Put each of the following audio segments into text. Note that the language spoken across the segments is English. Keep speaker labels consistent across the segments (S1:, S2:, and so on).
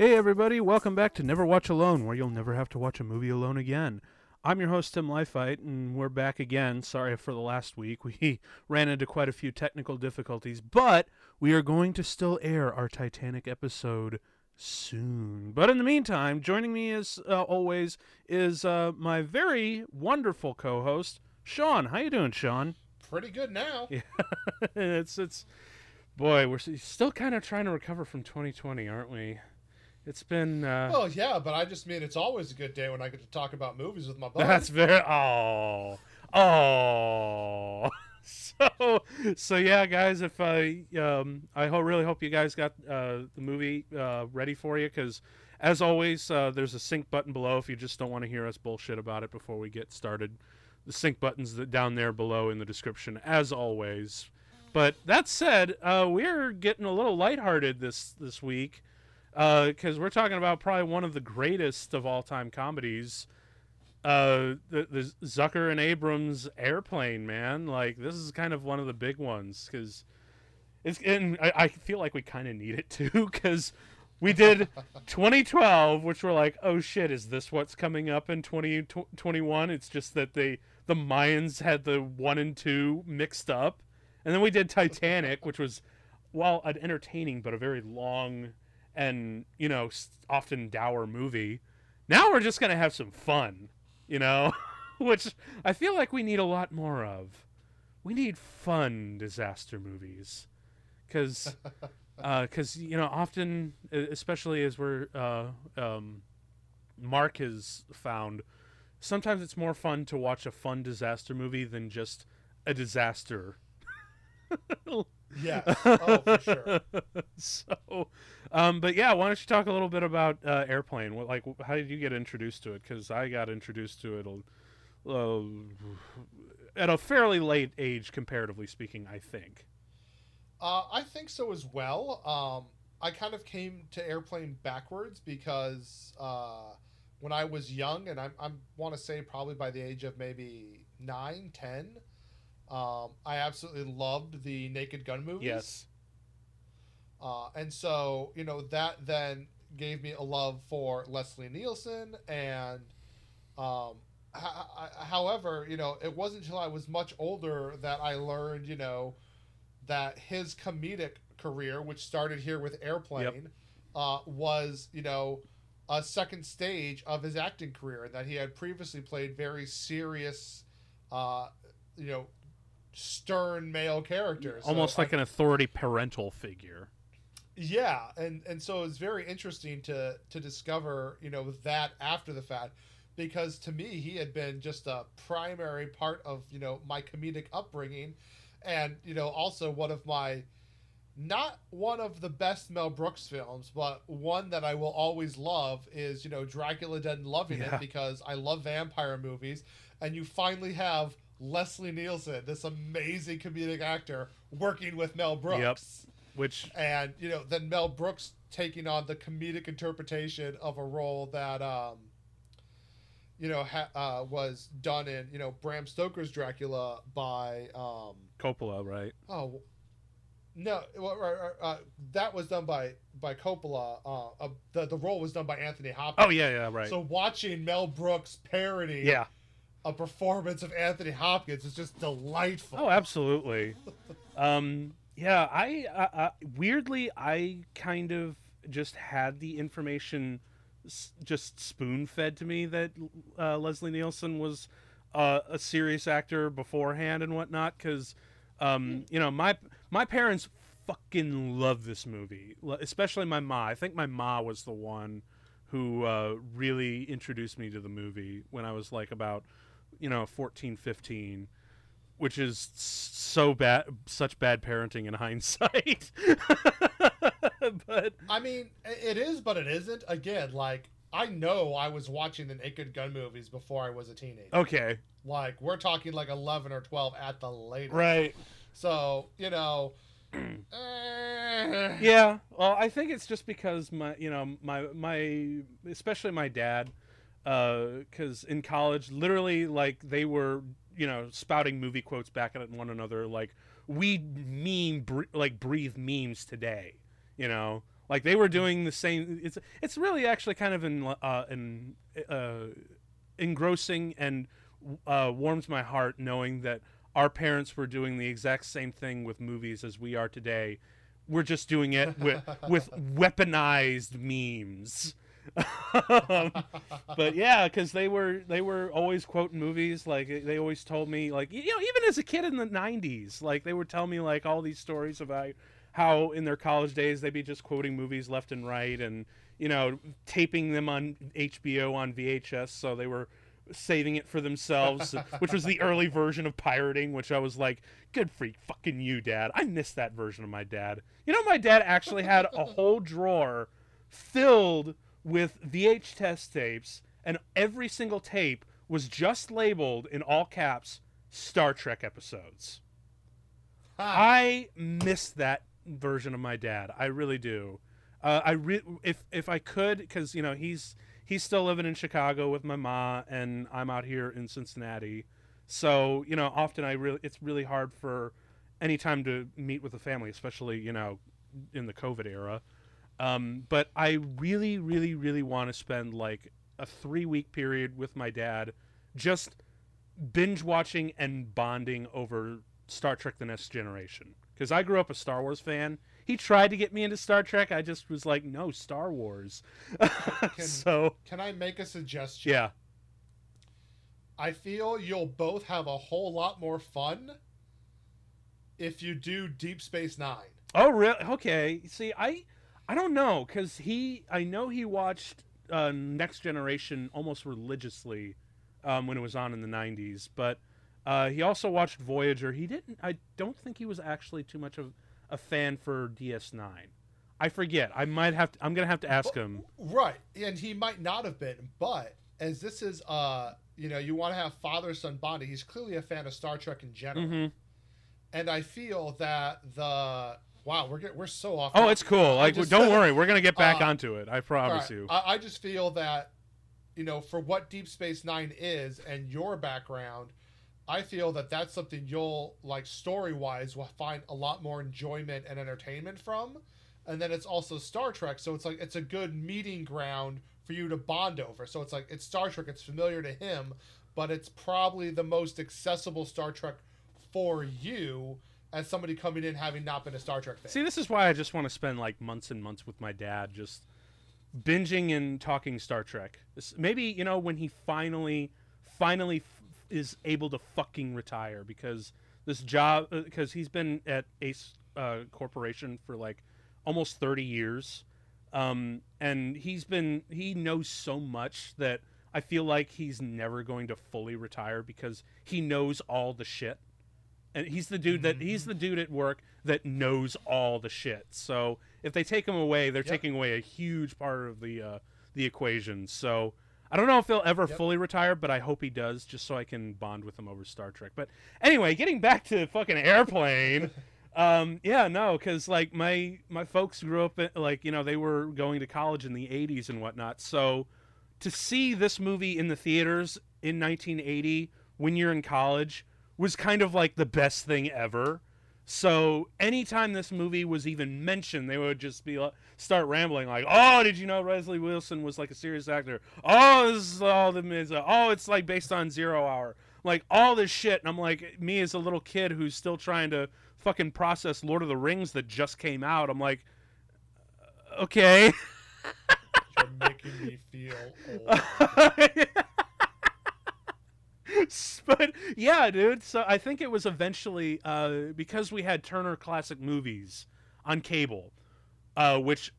S1: Hey, everybody, welcome back to Never Watch Alone, where you'll never have to watch a movie alone again. I'm your host, Tim Lifeit, and we're back again. Sorry for the last week. We ran into quite a few technical difficulties, but we are going to still air our Titanic episode soon. But in the meantime, joining me as uh, always is uh, my very wonderful co-host, Sean. How you doing, Sean?
S2: Pretty good now.
S1: Yeah, it's it's boy, we're still kind of trying to recover from 2020, aren't we? It's been uh,
S2: Well, yeah, but I just mean it's always a good day when I get to talk about movies with my buddies.
S1: That's very oh oh. So so yeah, guys. If I um I ho- really hope you guys got uh the movie uh ready for you because as always uh, there's a sync button below if you just don't want to hear us bullshit about it before we get started. The sync buttons that down there below in the description as always. But that said, uh, we're getting a little lighthearted this this week because we're talking about probably one of the greatest of all time comedies. Uh the, the zucker and abrahams airplane man. Like this is kind of one of the big ones because it's and I, I feel like we kind of need it too because we did 2012 which we're like oh shit is this what's coming up in 2021 it's just that they the mayans had the one and two mixed up. And then we did titanic which was while an entertaining but a very long and you know often dour movie now we're just gonna have some fun you know, which I feel like we need a lot more of. We need fun disaster movies, because, because you know, often, especially as we're, uh, um, Mark has found, sometimes it's more fun to watch a fun disaster movie than just a disaster.
S2: Yes. Oh, for sure.
S1: so, um, but yeah, why don't you talk a little bit about uh, Airplane? What, like, how did you get introduced to it? Because I got introduced to it uh, at a fairly late age, comparatively speaking. I think.
S2: Uh, I think so as well. Um, I kind of came to Airplane backwards because uh, when I was young, and I, I want to say probably by the age of maybe nine, ten, um, I absolutely loved the Naked Gun movies.
S1: Yes.
S2: Uh, and so, you know, that then gave me a love for Leslie Nielsen. And, um, however, you know, it wasn't until I was much older that I learned, you know, that his comedic career, which started here with Airplane, uh, was, you know, a second stage of his acting career. And that he had previously played very serious, uh, you know, stern male characters. So
S1: Almost
S2: I
S1: like an authority parental figure.
S2: yeah and and so it's very interesting to to discover you know that after the fact because to me he had been just a primary part of you know my comedic upbringing and you know also one of my not one of the best Mel Brooks films, but one that I will always love is, you know, Dracula Dead and Loving
S1: Yeah.
S2: It because I love vampire movies. And you finally have Leslie Nielsen, this amazing comedic actor, working with Mel Brooks
S1: Which
S2: and you know then Mel Brooks taking on the comedic interpretation of a role that um you know ha- uh, was done in you know Bram Stoker's Dracula by um
S1: Coppola, right?
S2: oh no well, right, right, uh, that was done by by Coppola uh, uh the the role was done by Anthony Hopkins
S1: Oh yeah, yeah, right.
S2: so watching Mel Brooks parody
S1: yeah.
S2: A performance of Anthony Hopkins is just delightful
S1: Oh, absolutely. um, yeah, I, I, I weirdly I kind of just had the information s- just spoon fed to me that uh, Leslie Nielsen was uh, a serious actor beforehand and whatnot because um, you know my my parents fucking love this movie, especially my ma. I think my ma was the one who uh, really introduced me to the movie when I was like about you know 14 15 which is so bad such bad parenting in hindsight but
S2: I mean, it is, but it isn't. Again, like I know I was watching the Naked Gun movies before I was a teenager.
S1: okay
S2: Like we're talking like eleven or twelve at the latest.
S1: right
S2: So you know, eh,
S1: yeah well i think it's just because my you know my my especially my dad because in college literally like they were you know spouting movie quotes back at one another like we meme bre- like breathe memes today you know Like they were doing the same. It's it's really actually kind of in, uh, in, uh, engrossing and uh, warms my heart knowing that our parents were doing the exact same thing with movies as we are today. We're just doing it with with weaponized memes. Um, but yeah, because they were they were always quoting movies. Like they always told me, like you know, even as a kid in the '90s, like they would tell me like all these stories about how in their college days they'd be just quoting movies left and right, and you know, taping them on HBO on VHS, so they were saving it for themselves, which was the early version of pirating, which I was like, good for fucking you, dad. I missed that version of my dad. You know, my dad actually had a whole drawer filled with VHS tapes, and every single tape was just labeled in all caps Star Trek episodes. I miss that version of my dad. I really do. Uh, I re- if if I could, because you know he's he's still living in Chicago with my ma, and I'm out here in Cincinnati. So you know, often I really it's really hard for any time to meet with the family, especially you know in the COVID era. Um, but I really, really, really want to spend like a three week period with my dad, just binge watching and bonding over Star Trek: The Next Generation. Because I grew up a Star Wars fan, he tried to get me into Star Trek. I just was like, no, Star Wars.
S2: Can,
S1: so
S2: can I make a suggestion?
S1: yeah,
S2: I feel you'll both have a whole lot more fun if you do Deep Space Nine.
S1: Oh, really? Okay. See, I, I don't know, cause he, I know he watched uh, Next Generation almost religiously um, when it was on in the '90s, but uh, he also watched Voyager. He didn't. I don't think he was actually too much of a fan for DS9. I forget. I might have. To, I'm gonna have to ask him.
S2: Right, and he might not have been, but as this is, uh, you know, you want to have father son bonding. He's clearly a fan of Star Trek in general,
S1: hmm
S2: and I feel that the wow, we're get, we're so off.
S1: Oh, it's cool. Like,
S2: just-
S1: don't worry, we're gonna get back
S2: uh,
S1: onto it. I promise
S2: right,
S1: you.
S2: I, I just feel that, you know, for what Deep Space Nine is and your background, I feel that that's something you'll like story wise will find a lot more enjoyment and entertainment from. And then it's also Star Trek, so it's like it's a good meeting ground for you to bond over. So it's like it's Star Trek, it's familiar to him, but it's probably the most accessible Star Trek for you as somebody coming in having not been a Star Trek fan.
S1: See, this is why I just want to spend like months and months with my dad, just binging and talking Star Trek. Maybe you know when he finally, finally f- is able to fucking retire because this job because he's been at Ace uh, Corporation for like almost thirty years, um, and he's been he knows so much that I feel like he's never going to fully retire because he knows all the shit and he's the dude that he's the dude at work that knows all the shit. So if they take him away, they're
S2: Yep.
S1: taking away a huge part of the uh, the equation. So I don't know if he'll ever
S2: Yep.
S1: fully retire, but I hope he does, just so I can bond with him over Star Trek. But anyway, getting back to fucking airplane. um, yeah, no, because like my my folks grew up in, like you know they were going to college in the '80s and whatnot. So to see this movie in the theaters in 1980 when you're in college was kind of like the best thing ever. So anytime this movie was even mentioned, they would just be like, start rambling like, "Oh, did you know Leslie Nielsen was like a serious actor? Oh, this is all the mids. Oh, it's like based on Zero Hour, like all this shit." And I'm like, me as a little kid who's still trying to fucking process Lord of the Rings that just came out. I'm like, okay.
S2: You're making me feel old.
S1: but yeah, dude. So I think it was eventually uh, because we had Turner Classic Movies on cable, uh, which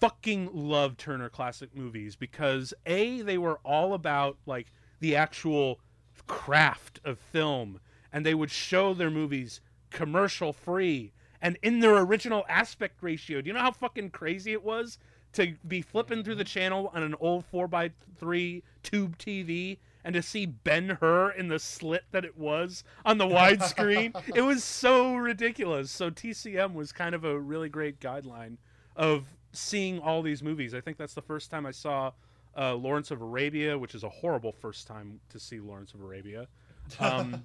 S1: fucking love Turner Classic Movies because a they were all about like the actual craft of film, and they would show their movies commercial free and in their original aspect ratio. Do you know how fucking crazy it was? To be flipping through the channel on an old 4x3 tube TV and to see Ben Hur in the slit that it was on the widescreen. it was so ridiculous. So TCM was kind of a really great guideline of seeing all these movies. I think that's the first time I saw uh, Lawrence of Arabia, which is a horrible first time to see Lawrence of Arabia. Um,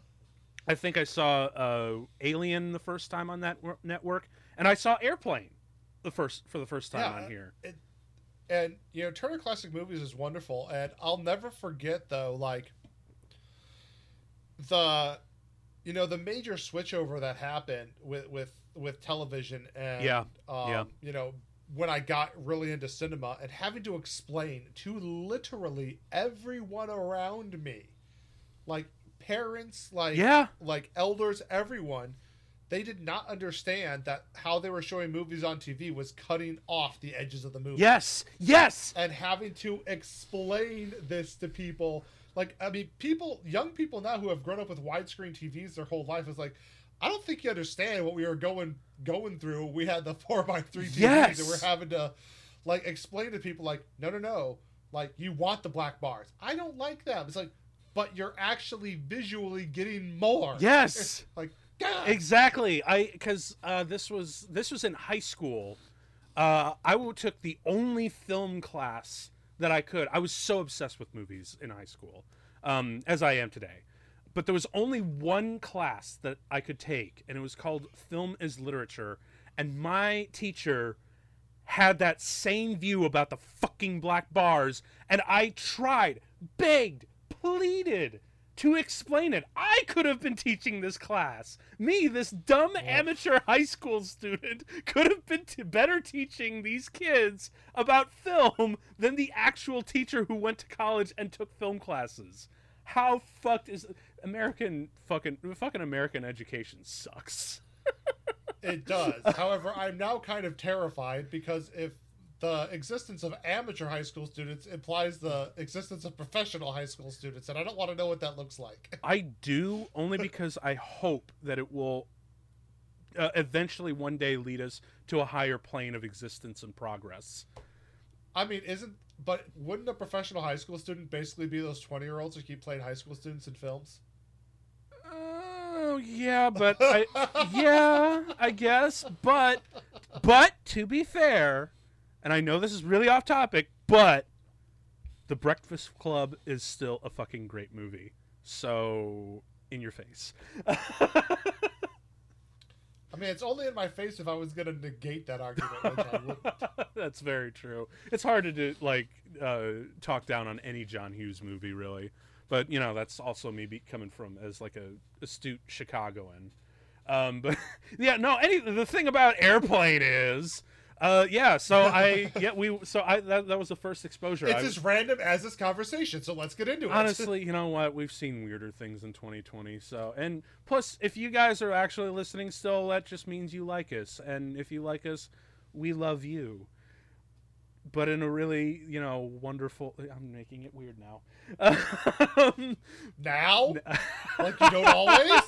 S1: I think I saw uh, Alien the first time on that network, and I saw Airplane the first for the first time
S2: Yeah,
S1: on here.
S2: And you know Turner Classic Movies is wonderful, and I'll never forget though, like the you know the major switchover that happened with with with television and
S1: Yeah,
S2: um,
S1: yeah.
S2: you know when I got really into cinema and having to explain to literally everyone around me, like parents, like
S1: Yeah,
S2: like elders, everyone, they did not understand that how they were showing movies on TV was cutting off the edges of the movie.
S1: yes, yes.
S2: And having to explain this to people. Like, I mean, people, young people now who have grown up with widescreen TVs their whole life is like, I don't think you understand what we were going going through. We had the four by three TVs
S1: Yes.
S2: and we're having to like explain to people like, no, no, no, like you want the black bars. I don't like them. It's like, but you're actually visually getting more.
S1: Yes.
S2: Like.
S1: Exactly. I because uh, this was this was in high school. Uh, I took the only film class that I could. I was so obsessed with movies in high school, um, as I am today. But there was only one class that I could take, and it was called Film as Literature. And my teacher had that same view about the fucking black bars, and I tried, begged, pleaded to explain it. I could have been teaching this class. Me, this dumb amateur high school student, could have been t- better teaching these kids about film than the actual teacher who went to college and took film classes. How fucked is American fucking fucking American education sucks.
S2: It does. However, I'm now kind of terrified because if the existence of amateur high school students implies the existence of professional high school students, and I don't want to know what that looks like.
S1: I do only because I hope that it will uh, eventually one day lead us to a higher plane of existence and progress.
S2: I mean, isn't but wouldn't a professional high school student basically be those 20 year olds who keep playing high school students in films?
S1: Oh yeah, but I, yeah, I guess. But but to be fair, and I know this is really off topic, but The Breakfast Club is still a fucking great movie. So in your face.
S2: I mean, it's only in my face if I was going to negate that argument, which I wouldn't.
S1: That's very true. It's hard to do like uh, talk down on any John Hughes movie, really. But you know, that's also me be coming from as like a astute Chicagoan. Um, but yeah, no. Any the thing about Airplane is, uh, yeah. So I yeah we so I that, that was the first exposure.
S2: It's
S1: I,
S2: as random as this conversation, so let's get into it.
S1: honestly, you know what? We've seen weirder things in 2020. So, and plus, if you guys are actually listening still, that just means you like us. And if you like us, we love you. But in a really, you know, wonderful. I'm making it weird now. Um,
S2: now? like you don't always?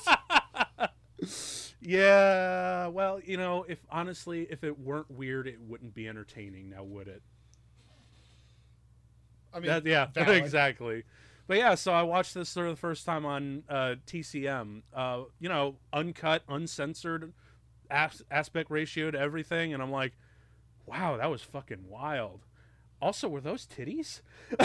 S1: Yeah. Well, you know, if honestly, if it weren't weird, it wouldn't be entertaining. Now, would it?
S2: I mean,
S1: That, yeah,
S2: valid.
S1: exactly. But yeah, so I watched this for the first time on uh, TCM. Uh, you know, uncut, uncensored, as- aspect ratio to everything, and I'm like, wow, that was fucking wild. Also, were those titties?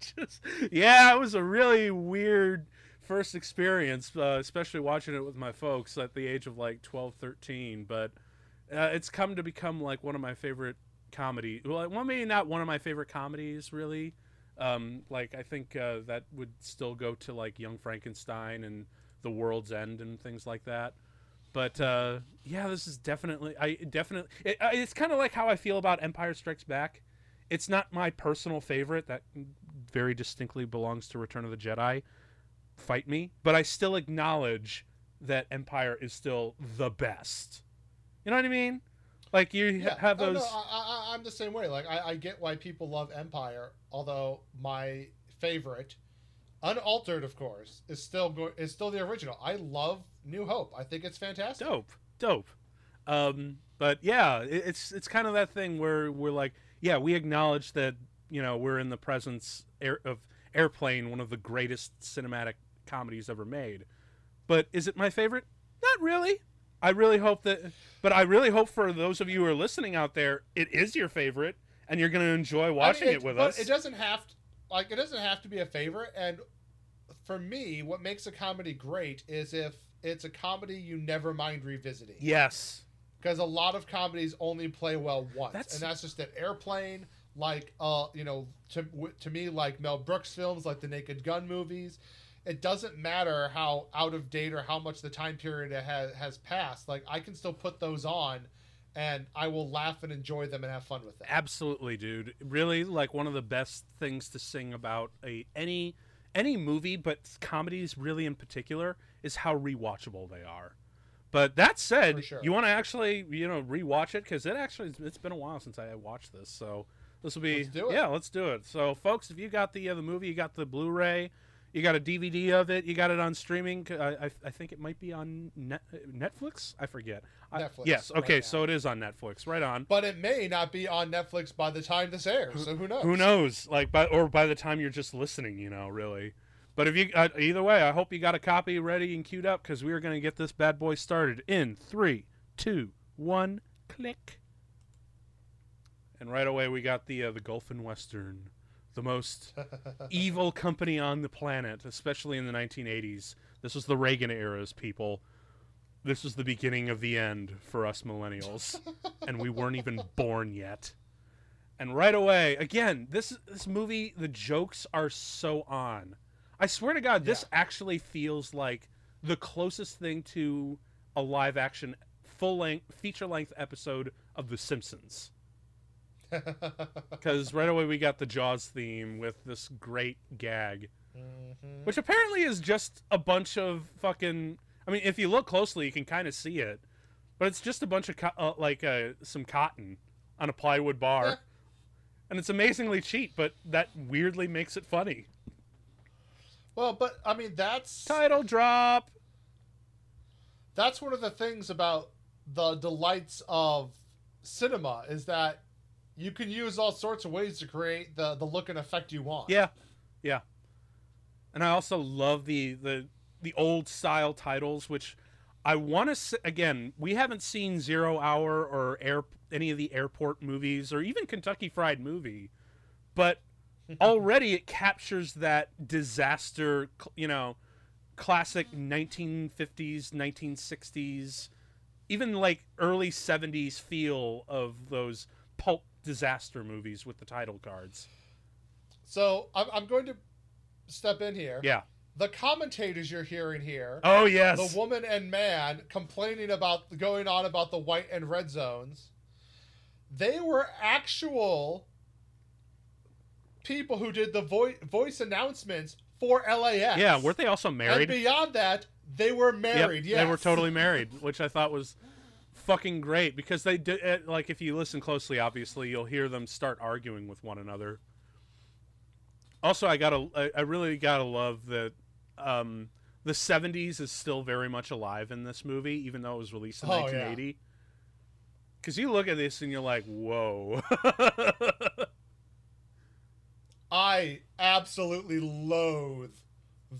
S1: Just, yeah, it was a really weird first experience, uh, especially watching it with my folks at the age of like 12, 13. But uh, it's come to become like one of my favorite comedy. Well, well, maybe not one of my favorite comedies, really. Um, like I think uh, that would still go to like Young Frankenstein and The World's End and things like that. But uh, yeah, this is definitely I definitely it, it's kind of like how I feel about Empire Strikes Back. It's not my personal favorite. That very distinctly belongs to Return of the Jedi. Fight me, but I still acknowledge that Empire is still the best. You know what I mean? Like you
S2: Yeah.
S1: have
S2: Oh,
S1: those.
S2: no, I, I, I'm the same way. Like I, I get why people love Empire, although my favorite, unaltered, of course, is still go- is still the original. I love New Hope. I think it's fantastic.
S1: dope dope um but yeah it, it's it's kind of that thing where we're like yeah we acknowledge that you know we're in the presence air, of airplane one of the greatest cinematic comedies ever made but is it my favorite not really i really hope that but i really hope for those of you who are listening out there it is your favorite and you're going to enjoy watching
S2: I mean,
S1: it with
S2: but
S1: us
S2: It doesn't have to, like it doesn't have to be a favorite. And for me, what makes a comedy great is if it's a comedy you never mind revisiting.
S1: Yes.
S2: Because a lot of comedies only play well once,
S1: That's-
S2: and that's just an airplane. Like, uh, you know, to to me, like Mel Brooks films, like the Naked Gun movies. It doesn't matter how out of date or how much the time period has has passed. Like, I can still put those on, and I will laugh and enjoy them and have fun with them.
S1: Absolutely, dude. Really, like one of the best things to sing about a any any movie, but comedies really in particular, is how rewatchable they are. But that said,
S2: sure.
S1: you want to actually you know rewatch it because it actually it's been a while since I watched this, so this will be
S2: Let's do it.
S1: yeah, let's do it. So, folks, if you got the uh, the movie, you got the Blu-ray. You got a DVD of it. You got it on streaming. I, I, I think it might be on net, Netflix. I forget. I-
S2: Netflix
S1: yes. Okay.
S2: now.
S1: so it is on Netflix. Right on.
S2: But it may not be on Netflix by the time this airs, so who knows?
S1: Who knows? Like, by or by the time you're just listening, you know, really. But if you uh, either way, I hope you got a copy ready and queued up because we are going to get this bad boy started in three, two, one, click. And right away, we got the uh, the Gulf and Western, the most evil company on the planet, especially in the 1980s. This was the Reagan era's people. This was the beginning of the end for us millennials, and we weren't even born yet. And right away, again, this this movie, the jokes are so on. I swear to God, this actually feels like the closest thing to a live action full length feature length episode of The Simpsons. Because right away we got the Jaws theme with this great gag,
S2: Mhm.
S1: which apparently is just a bunch of fucking. I mean, if you look closely, you can kind of see it, but it's just a bunch of co- uh, like uh, some cotton on a plywood bar,
S2: Yeah.
S1: and it's amazingly cheap, but that weirdly makes it funny.
S2: Well, but I mean that's
S1: Title drop.
S2: that's one of the things about the delights of cinema is that you can use all sorts of ways to create the the look and effect you want.
S1: Yeah, yeah. And I also love the the the old style titles, which I want to again. We haven't seen Zero Hour or Air any of the airport movies or even Kentucky Fried Movie, but already it captures that disaster. You know, classic 1950s, 1960s, even like early 70s feel of those pulp disaster movies with the title cards.
S2: So I'm, I'm going to step in here.
S1: Yeah.
S2: The commentators you're hearing here,
S1: Oh yes.
S2: the woman and man complaining about going on about the white and red zones, they were actual people who did the voice voice announcements for LAX.
S1: Yeah, weren't they also married?
S2: And beyond that, they were
S1: Yep,
S2: married.
S1: They were totally married, which I thought was fucking great because they did it, like if you listen closely obviously you'll hear them start arguing with one another. Also, I got to I, I really got to love that um the 70s is still very much alive in this movie even though it was released in
S2: Oh,
S1: 1980. Cuz you look at this and you're like, "Whoa."
S2: I absolutely loathe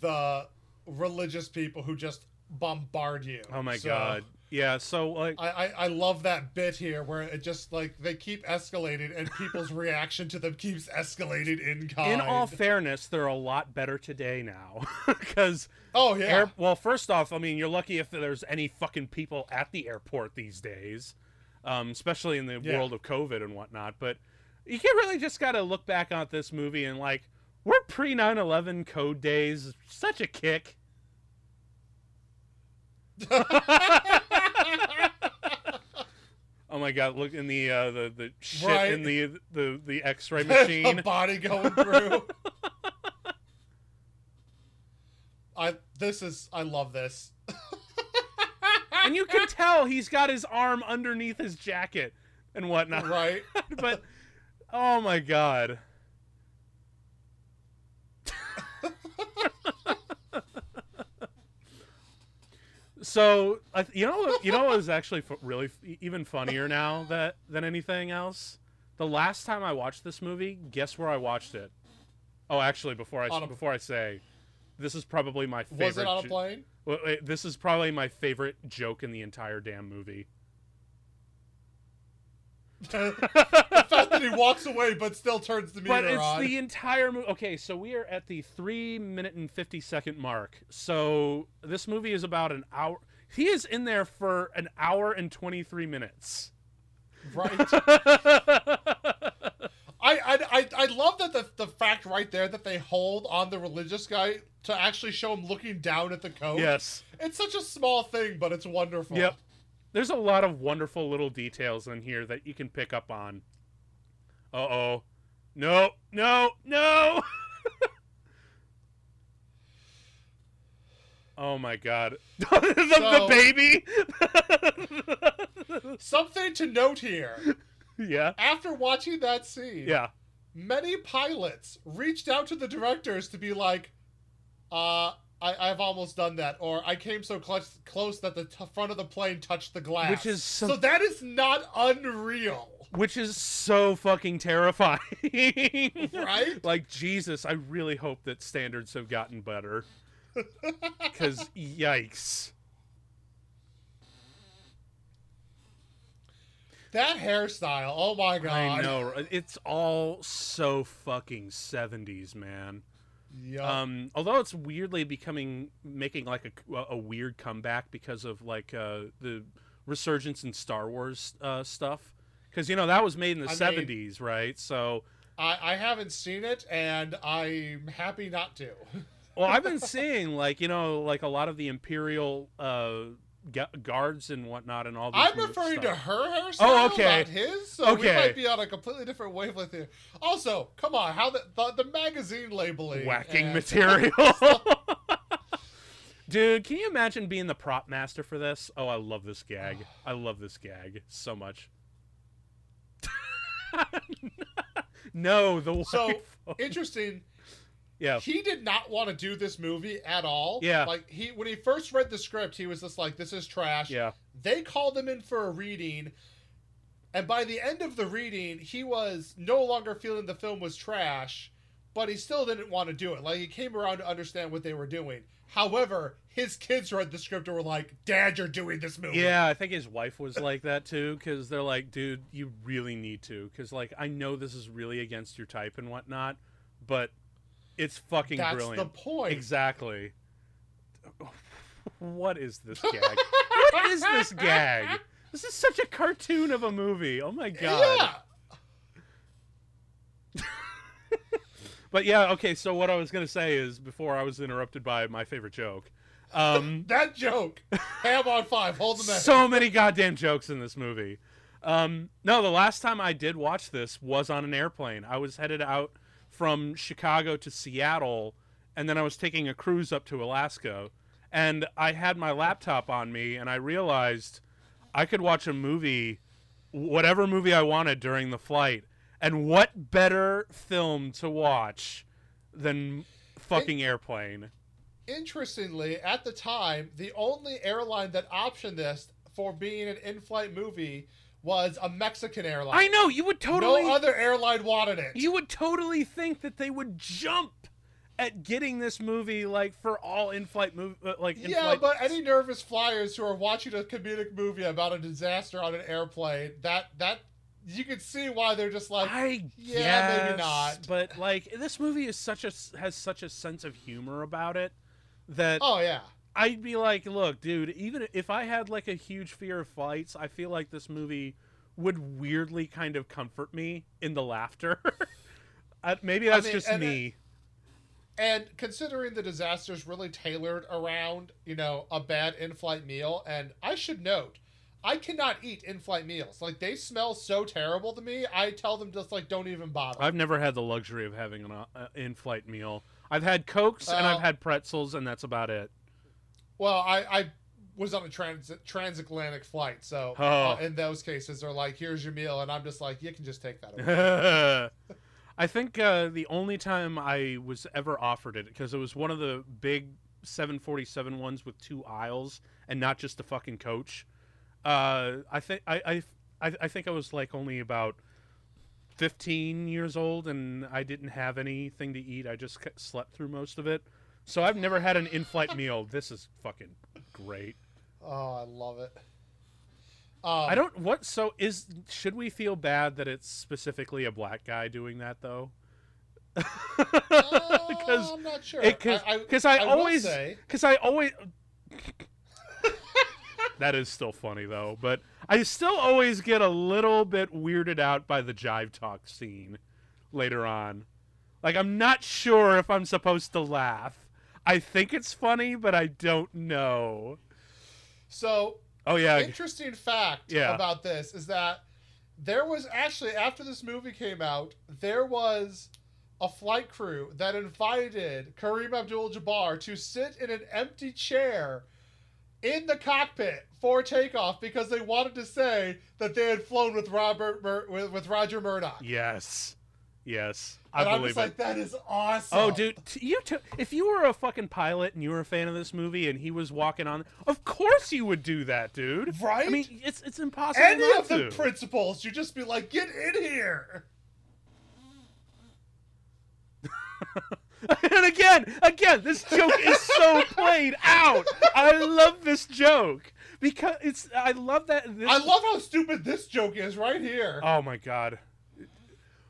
S2: the religious people who just bombard you.
S1: oh my
S2: So,
S1: god. Yeah, so like
S2: I, I, I love that bit here where it just like they keep escalating and people's reaction to them keeps escalating in kind.
S1: in all fairness, they're a lot better today now because
S2: oh yeah,
S1: Air, well, first off, I mean, you're lucky if there's any fucking people at the airport these days, um, especially in the
S2: Yeah.
S1: world of COVID and whatnot. But you can't really just got to look back on this movie and like, we're pre 9 11 code days. Such a kick. Oh my god! Look in the uh, the the shit
S2: Right.
S1: in the the the X-ray machine.
S2: a body going through. I this is I love this.
S1: and you can tell he's got his arm underneath his jacket and whatnot.
S2: right?
S1: but oh my god. So I you know you know what is actually really even funnier now that than anything else. The last time I watched this movie, guess where I watched it? Oh, actually, before I before I say, this is probably my favorite.
S2: Was it on a plane?
S1: This is probably my favorite joke in the entire damn movie.
S2: The fact that he walks away but still turns the meter
S1: but it's
S2: on.
S1: the entire movie. Okay, so we are at the three minute and fifty second mark. So this movie is about an hour. He is in there for an hour and twenty three minutes.
S2: Right. I, I, I, I love that the, the fact right there that they hold on the religious guy to actually show him looking down at the coat.
S1: yes.
S2: It's such a small thing, but it's wonderful.
S1: Yep. There's a lot of wonderful little details in here that you can pick up on. Uh oh. No, no, no! oh my god. the, the baby!
S2: Something to note here.
S1: yeah.
S2: After watching that scene,
S1: Yeah.
S2: many pilots reached out to the directors to be like, uh, I, I've almost done that, or I came so close, close that the t- front of the plane touched the glass.
S1: Which is so-
S2: so that is not unreal,
S1: Which is so fucking terrifying.
S2: right?
S1: like, Jesus, I really hope that standards have gotten better. Because, yikes.
S2: That hairstyle, oh my god!
S1: I know. It's all so fucking 70s, man.
S2: Yup.
S1: Um, although it's weirdly becoming making like a, a weird comeback because of like uh, the resurgence in Star Wars uh, stuff. Because you know that was made in the
S2: I mean-
S1: seventies, right? So,
S2: I, I haven't seen it, and I'm happy not to.
S1: well, I've been seeing like you know like a lot of the Imperial uh, guards and whatnot, and all. These
S2: I'm referring to her hairstyle,
S1: Oh, okay.
S2: not his. So we might be on a completely different wavelength here. Also, come on, how the the, the magazine labeling,
S1: whacking
S2: and-
S1: material. Dude, can you imagine being the prop master for this? Oh, I love this gag. I love this gag so much. no, the wife.
S2: So, Interesting.
S1: Yeah,
S2: He did not want to do this movie at all.
S1: Yeah.
S2: Like he when he first read the script, he was just like, "This is trash."
S1: yeah,
S2: They called him in for a reading, and by the end of the reading, he was no longer feeling the film was trash, but he still didn't want to do it. Like he came around to understand what they were doing. However, his kids read the script and were like, "Dad, you're doing this movie."
S1: yeah. I think his wife was like that too, because they're like, dude, you really need to, because like I know this is really against your type and whatnot, but it's fucking
S2: That's
S1: brilliant.
S2: the point.
S1: Exactly. What is this gag? what is this gag? This is such a cartoon of a movie. Oh my god.
S2: Yeah.
S1: But yeah, okay, so what I was going to say is before I was interrupted by my favorite joke. Um
S2: That joke. Ham on five. Hold the
S1: so many goddamn jokes in this movie. Um, no, the last time I did watch this was on an airplane. I was headed out from Chicago to Seattle, and then I was taking a cruise up to Alaska. And I had my laptop on me, and I realized I could watch a movie, whatever movie I wanted during the flight. And what better film to watch than fucking Airplane?
S2: Interestingly, at the time, the only airline that optioned this for being an in-flight movie was a Mexican airline.
S1: I know you would totally.
S2: No other airline wanted it.
S1: You would totally think that they would jump at getting this movie like for all in-flight move uh, like in
S2: yeah, but any nervous flyers who are watching a comedic movie about a disaster on an airplane, that that you could see why they're just like,
S1: I
S2: yeah, maybe not.
S1: But like this movie is such a has such a sense of humor about it that
S2: oh yeah,
S1: I'd be like, look, dude, even if I had like a huge fear of flights, I feel like this movie would weirdly kind of comfort me in the laughter. Uh, Maybe that's
S2: mean,
S1: just
S2: and, uh,
S1: me.
S2: and considering the disaster's really tailored around you know a bad in-flight meal, and I should note. I cannot eat in-flight meals. Like they smell so terrible to me. I tell them just like don't even bother.
S1: I've never had the luxury of having an uh, in-flight meal. I've had cokes and I've had pretzels, and that's about it.
S2: Well, I, I was on a trans transatlantic flight, so
S1: Oh.
S2: uh, in those cases, they're like, "Here's your meal," and I'm just like, "You can just take that." Away.
S1: I think uh, the only time I was ever offered it because it was one of the big 747 ones with two aisles and not just a fucking coach. Uh, I think I, I I I think I was like only about 15 years old and I didn't have anything to eat. I just slept through most of it. So I've never had an in-flight meal. This is fucking great.
S2: Oh, I love it. Um,
S1: I don't. What? So is should we feel bad that it's specifically a black guy doing that though? Because
S2: uh, I'm not sure.
S1: because
S2: I, I,
S1: I,
S2: I
S1: always because I always that is still funny though, but I still always get a little bit weirded out by the jive talk scene later on. Like I'm not sure if I'm supposed to laugh. I think it's funny, but I don't know.
S2: so
S1: Oh yeah,
S2: interesting fact
S1: Yeah.
S2: about this is that there was actually after this movie came out, there was a flight crew that invited Kareem Abdul-Jabbar to sit in an empty chair in the cockpit for takeoff because they wanted to say that they had flown with Robert Mur- with, with Roger Murdoch.
S1: yes, yes, I
S2: and
S1: believe
S2: just
S1: it.
S2: like, that is awesome.
S1: Oh, dude, t- you t- if you were a fucking pilot and you were a fan of this movie and he was walking on, of course you would do that, dude.
S2: Right?
S1: I mean, it's it's impossible
S2: Any of the
S1: to.
S2: principals, you just be like, get in here.
S1: and again, again, this joke is so played out. I love this joke because it's. I love that. This,
S2: I love how stupid this joke is right here.
S1: Oh my god,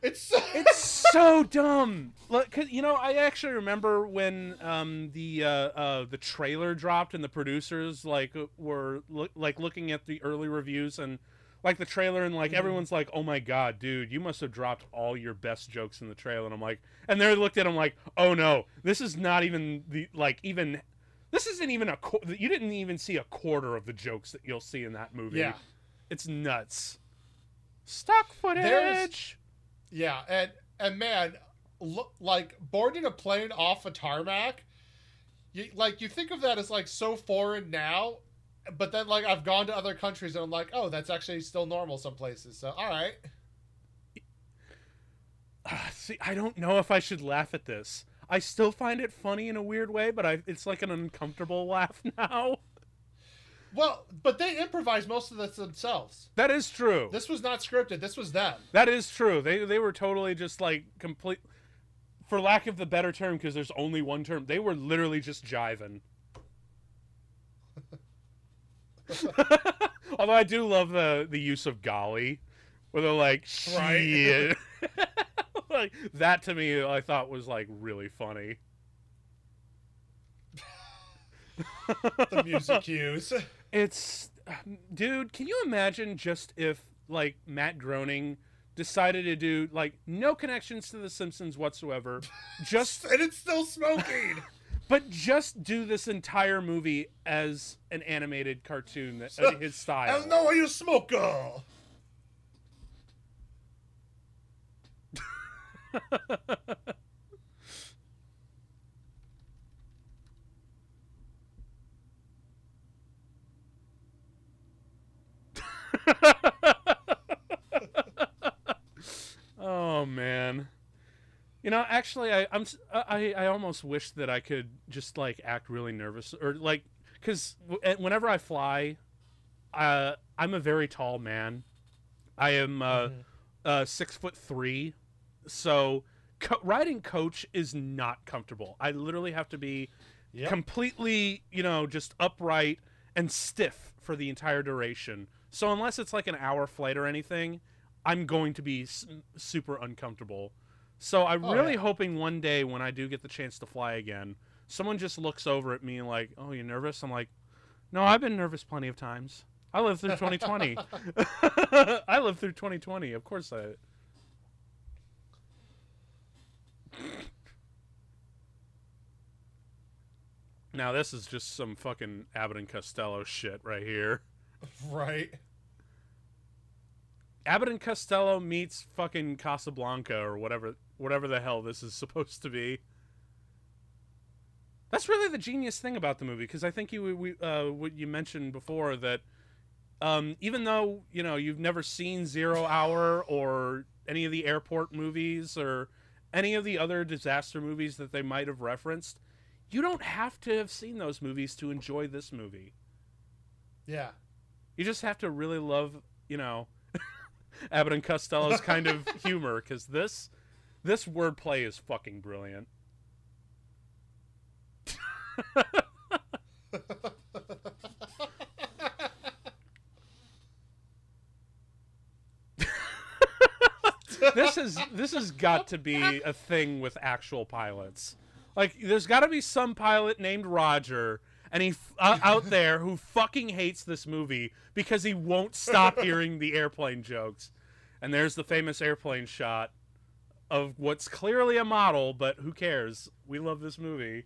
S2: It's so,
S1: it's so dumb. Look, 'cause, you know, I actually remember when um, the uh, uh, the trailer dropped and the producers like were look, like looking at the early reviews and like the trailer and like
S2: Mhm.
S1: everyone's like, "Oh my god, dude, you must have dropped all your best jokes in the trailer." And I'm like, and they looked at him like, "Oh no, this is not even the like even." This isn't even a. qu- You didn't even see a quarter of the jokes that you'll see in that movie.
S2: yeah,
S1: it's nuts. Stock footage.
S2: There's- yeah, and and man, look like boarding a plane off a tarmac. You, like you think of that as like so foreign now, but then like I've gone to other countries and I'm like, oh, that's actually still normal some places. So all right,
S1: Ah, See, I don't know if I should laugh at this. I still find it funny in a weird way, but I, it's like an uncomfortable laugh now.
S2: Well, but they improvise most of this themselves.
S1: That is true.
S2: This was not scripted. This was them.
S1: that is true. They they were totally just like complete, for lack of the better term, because there's only one term. They were literally just jiving. Although I do love the the use of golly, where they're like,
S2: Right.
S1: like that to me, I thought was like really funny.
S2: The music cues.
S1: It's, dude. Can you imagine just if like Matt Groening decided to do like no connections to The Simpsons whatsoever, just
S2: and it's still smoking.
S1: but just do this entire movie as an animated cartoon that
S2: So-
S1: his style.
S2: I know you smoker.
S1: oh man. You know, actually, I, I'm s- I I almost wish that I could just like act really nervous or like because whenever I fly, uh, I'm a very tall man. I am uh,
S2: Mhm.
S1: uh, six foot three, so co- riding coach is not comfortable. I literally have to be
S2: Yep.
S1: completely, you know, just upright and stiff for the entire duration. So unless it's like an hour flight or anything, I'm going to be s- super uncomfortable. So I'm
S2: Oh,
S1: really
S2: yeah.
S1: hoping one day when I do get the chance to fly again, someone just looks over at me and like, "Oh, you're nervous?" I'm like, "No, I've been nervous plenty of times. I lived through 2020. I lived through 2020. Of course I." Now this is just some fucking Abbott and Costello shit right here.
S2: right.
S1: Abbott and Costello meets fucking Casablanca or whatever whatever the hell this is supposed to be. That's really the genius thing about the movie because I think you we uh, what you mentioned before that um, even though you know you've never seen Zero Hour or any of the airport movies or any of the other disaster movies that they might have referenced, you don't have to have seen those movies to enjoy this movie.
S2: Yeah.
S1: You just have to really love, you know, Abbott and Costello's kind of humor because this this wordplay is fucking brilliant. this is this has got to be a thing with actual pilots. Like, there's got to be some pilot named Roger and he uh, out there who fucking hates this movie because he won't stop hearing the airplane jokes. And there's the famous airplane shot of what's clearly a model, but who cares? We love this movie.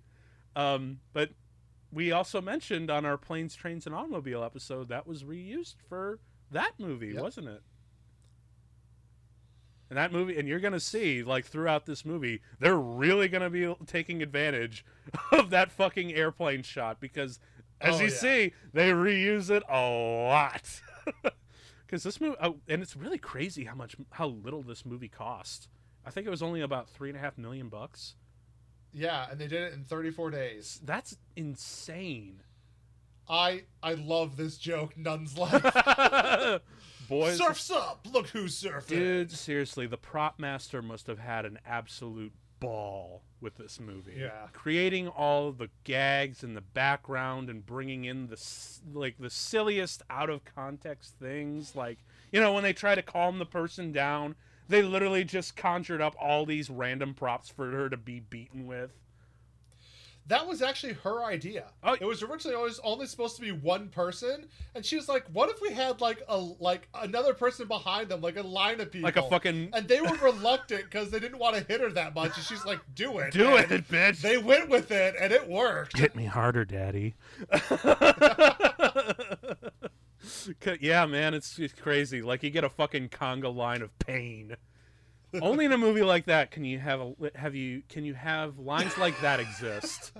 S1: Um, but we also mentioned on our planes, trains, and automobile episode that was reused for that movie,
S2: Yep.
S1: wasn't it? And that movie, and you're gonna see like throughout this movie, they're really gonna be taking advantage of that fucking airplane shot because, as
S2: Oh,
S1: you
S2: yeah.
S1: see, they reuse it a lot. Because this movie, oh, and it's really crazy how much, how little this movie cost. I think it was only about three and a half million bucks.
S2: Yeah, and they did it in 34 days.
S1: That's insane.
S2: I I love this joke. Nuns life.
S1: Boys,
S2: Surfs up. Look who's surfing.
S1: dude, seriously, the prop master must have had an absolute ball with this movie.
S2: Yeah.
S1: creating all the gags in the background and bringing in the like the silliest out of context things, like you know when they try to calm the person down. They literally just conjured up all these random props for her to be beaten with.
S2: That was actually her idea.
S1: Oh.
S2: It was originally always only supposed to be one person, and she was like, "What if we had like a like another person behind them, like a line of people,
S1: Like a fucking
S2: And they were reluctant because they didn't want to hit her that much, and she's like, "Do it,
S1: do
S2: And
S1: it, bitch.
S2: They went with it, and it worked.
S1: Hit me harder, daddy. yeah, man, it's, it's crazy. Like you get a fucking conga line of pain. Only in a movie like that can you have a have you can you have lines like that exist.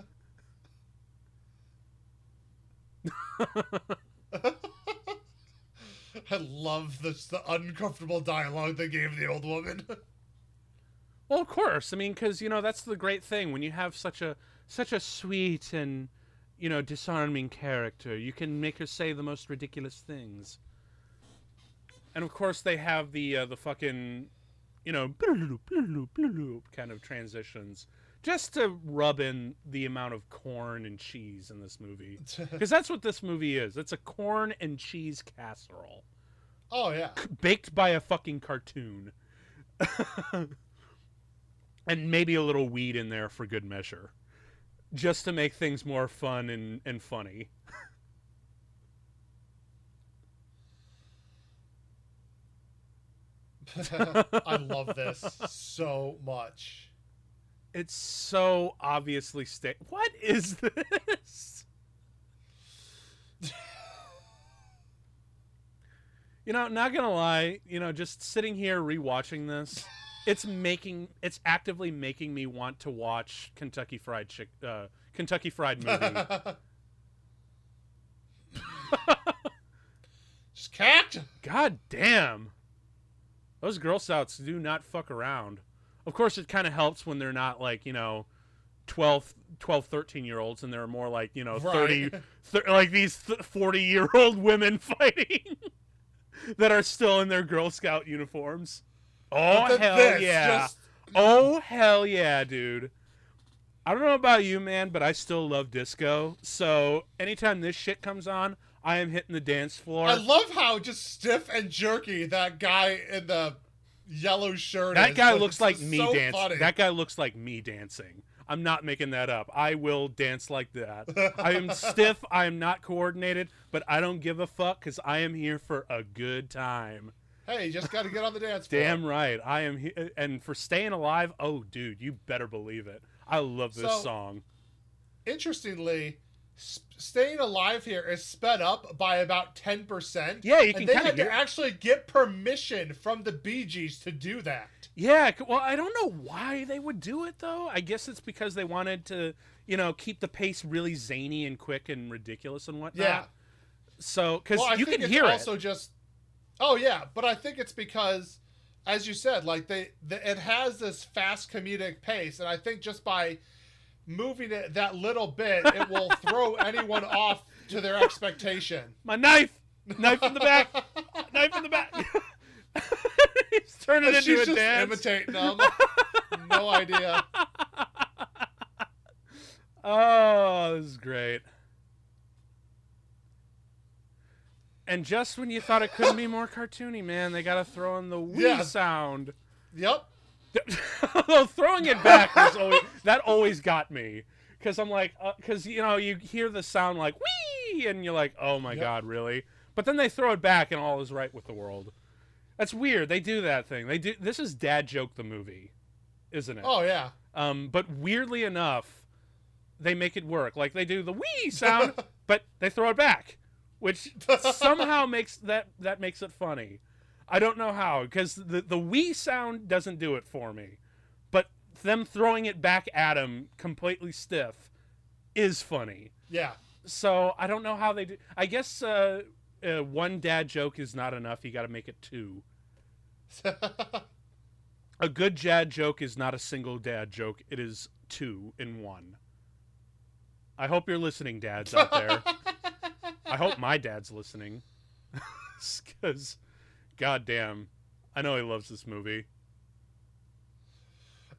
S2: I love this the uncomfortable dialogue they gave the old woman.
S1: Well, of course. I mean, because you know that's the great thing when you have such a such a sweet and you know disarming character. You can make her say the most ridiculous things. And of course, they have the uh, the fucking you know kind of transitions just to rub in the amount of corn and cheese in this movie. Because that's what this movie is. It's a corn and cheese casserole
S2: oh yeah,
S1: baked by a fucking cartoon. and maybe a little weed in there for good measure. Just to make things more fun and, and funny.
S2: I love this so much.
S1: It's so obviously sta- What is this? you know, not gonna lie, you know, just sitting here rewatching this, it's making it's actively making me want to watch Kentucky Fried Chick uh, Kentucky Fried Movie.
S2: Just cacked.
S1: God damn. Those Girl Scouts do not fuck around. Of course, it kind of helps when they're not like, you know, 12, 12 13 year olds and they're more like, you know, 30,
S2: Right.
S1: thir- like these 40 year old women fighting that are still in their Girl Scout uniforms. Oh,
S2: oh then
S1: hell
S2: this,
S1: yeah.
S2: just-
S1: Oh, hell yeah, dude. I don't know about you, man, but I still love disco. So anytime this shit comes on, I am hitting the dance floor.
S2: I love how just stiff and jerky that guy in the yellow shirt.
S1: That
S2: is.
S1: guy
S2: It's
S1: looks like me
S2: so
S1: dancing. That guy looks like me dancing. I'm not making that up. I will dance like that. I am stiff. I am not coordinated, but I don't give a fuck because I am here for a good time.
S2: Hey, you just got to get on the dance floor.
S1: Damn right. I am here. And for staying alive, oh, dude, you better believe it. I love this
S2: So-
S1: song.
S2: Interestingly, staying alive here is sped up by about ten percent.
S1: Yeah, you can
S2: and they had to actually get permission from the Bee Gees to do that.
S1: Yeah, well, I don't know why they would do it though. I guess it's because they wanted to, you know, keep the pace really zany and quick and ridiculous and whatnot.
S2: Yeah.
S1: So, because
S2: Well,
S1: you can
S2: it's
S1: hear
S2: also
S1: it.
S2: just. Oh yeah, but I think it's because, as you said, like they, the, it has this fast comedic pace, and I think just by moving it that little bit, it will throw anyone off to their expectation.
S1: My knife, knife in the back, knife in the back. He's turning
S2: And
S1: into
S2: she's
S1: a
S2: just
S1: dance.
S2: imitating them. no idea.
S1: Oh, this is great. And just when you thought it couldn't be more cartoony, man, they got to throw in the wee
S2: Yeah.
S1: sound.
S2: Yep.
S1: Throwing it back was always that always got me because I'm like because you know you hear the sound like wee and you're like oh my
S2: Yep.
S1: god really but then they throw it back and all is right with the world. That's weird. They do that thing. They do. This is Dad Joke the movie, isn't it?
S2: Oh yeah.
S1: Um, but weirdly enough, they make it work. Like they do the wee sound, but they throw it back, which somehow makes that that makes it funny. I don't know how because the the wee sound doesn't do it for me, but them throwing it back at him completely stiff is funny.
S2: Yeah.
S1: So I don't know how they do. I guess uh, uh, one dad joke is not enough. You got to make it two. A good dad joke is not a single dad joke. It is two in one. I hope you're listening, dads out there. I hope my dad's listening, because, goddamn, I know he loves this movie.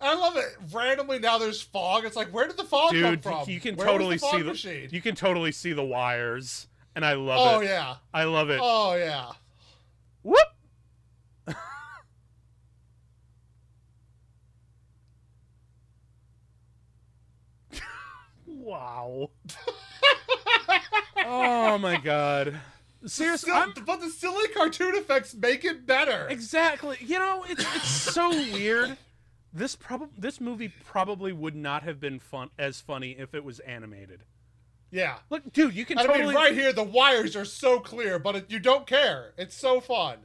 S2: I love it. Randomly now there's fog. It's like where did the fog
S1: Dude,
S2: come from?
S1: you can
S2: Where
S1: totally
S2: the
S1: see the
S2: machine?
S1: you can totally see the wires, and I love
S2: Oh
S1: it.
S2: Oh yeah.
S1: I love it.
S2: Oh yeah.
S1: Whoop! wow. oh my god. Seriously,
S2: Still- but the silly cartoon effects make it better.
S1: exactly. You know, it's it's so weird. This probably this movie probably would not have been fun as funny if it was animated.
S2: yeah.
S1: Look, dude, you can
S2: I
S1: totally
S2: mean, right here, the wires are so clear, but it, you don't care. It's so fun.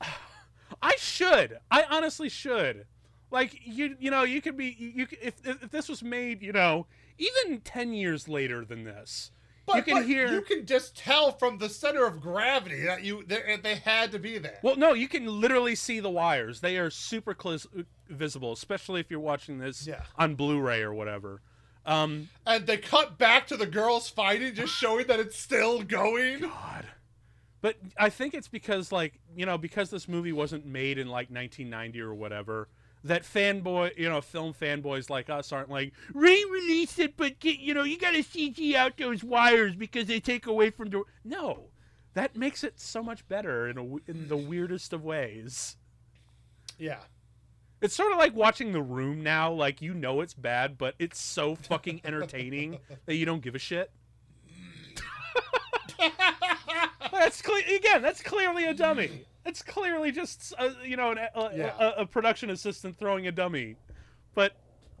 S1: I should. I honestly should. Like you, you know, you could be you. If if this was made, you know, even ten years later than this,
S2: But
S1: you can hear.
S2: You can just tell from the center of gravity that you they, they had to be there.
S1: Well, no, you can literally see the wires. They are super close, visible, especially if you're watching this
S2: Yeah.
S1: on Blu-ray or whatever. Um,
S2: And they cut back to the girls fighting, just showing that it's still going.
S1: God. But I think it's because, like, you know, because this movie wasn't made in like 1990 or whatever, that fanboy, you know, film fanboys like us aren't like re-release it, but get, you know, you got to CG out those wires because they take away from the. No, that makes it so much better in a in the weirdest of ways.
S2: Yeah.
S1: It's sort of like watching The Room now. Like you know it's bad, but it's so fucking entertaining that you don't give a shit. that's cle- again. That's clearly a dummy. It's clearly just uh, you know an, a,
S2: Yeah.
S1: a, a production assistant throwing a dummy. But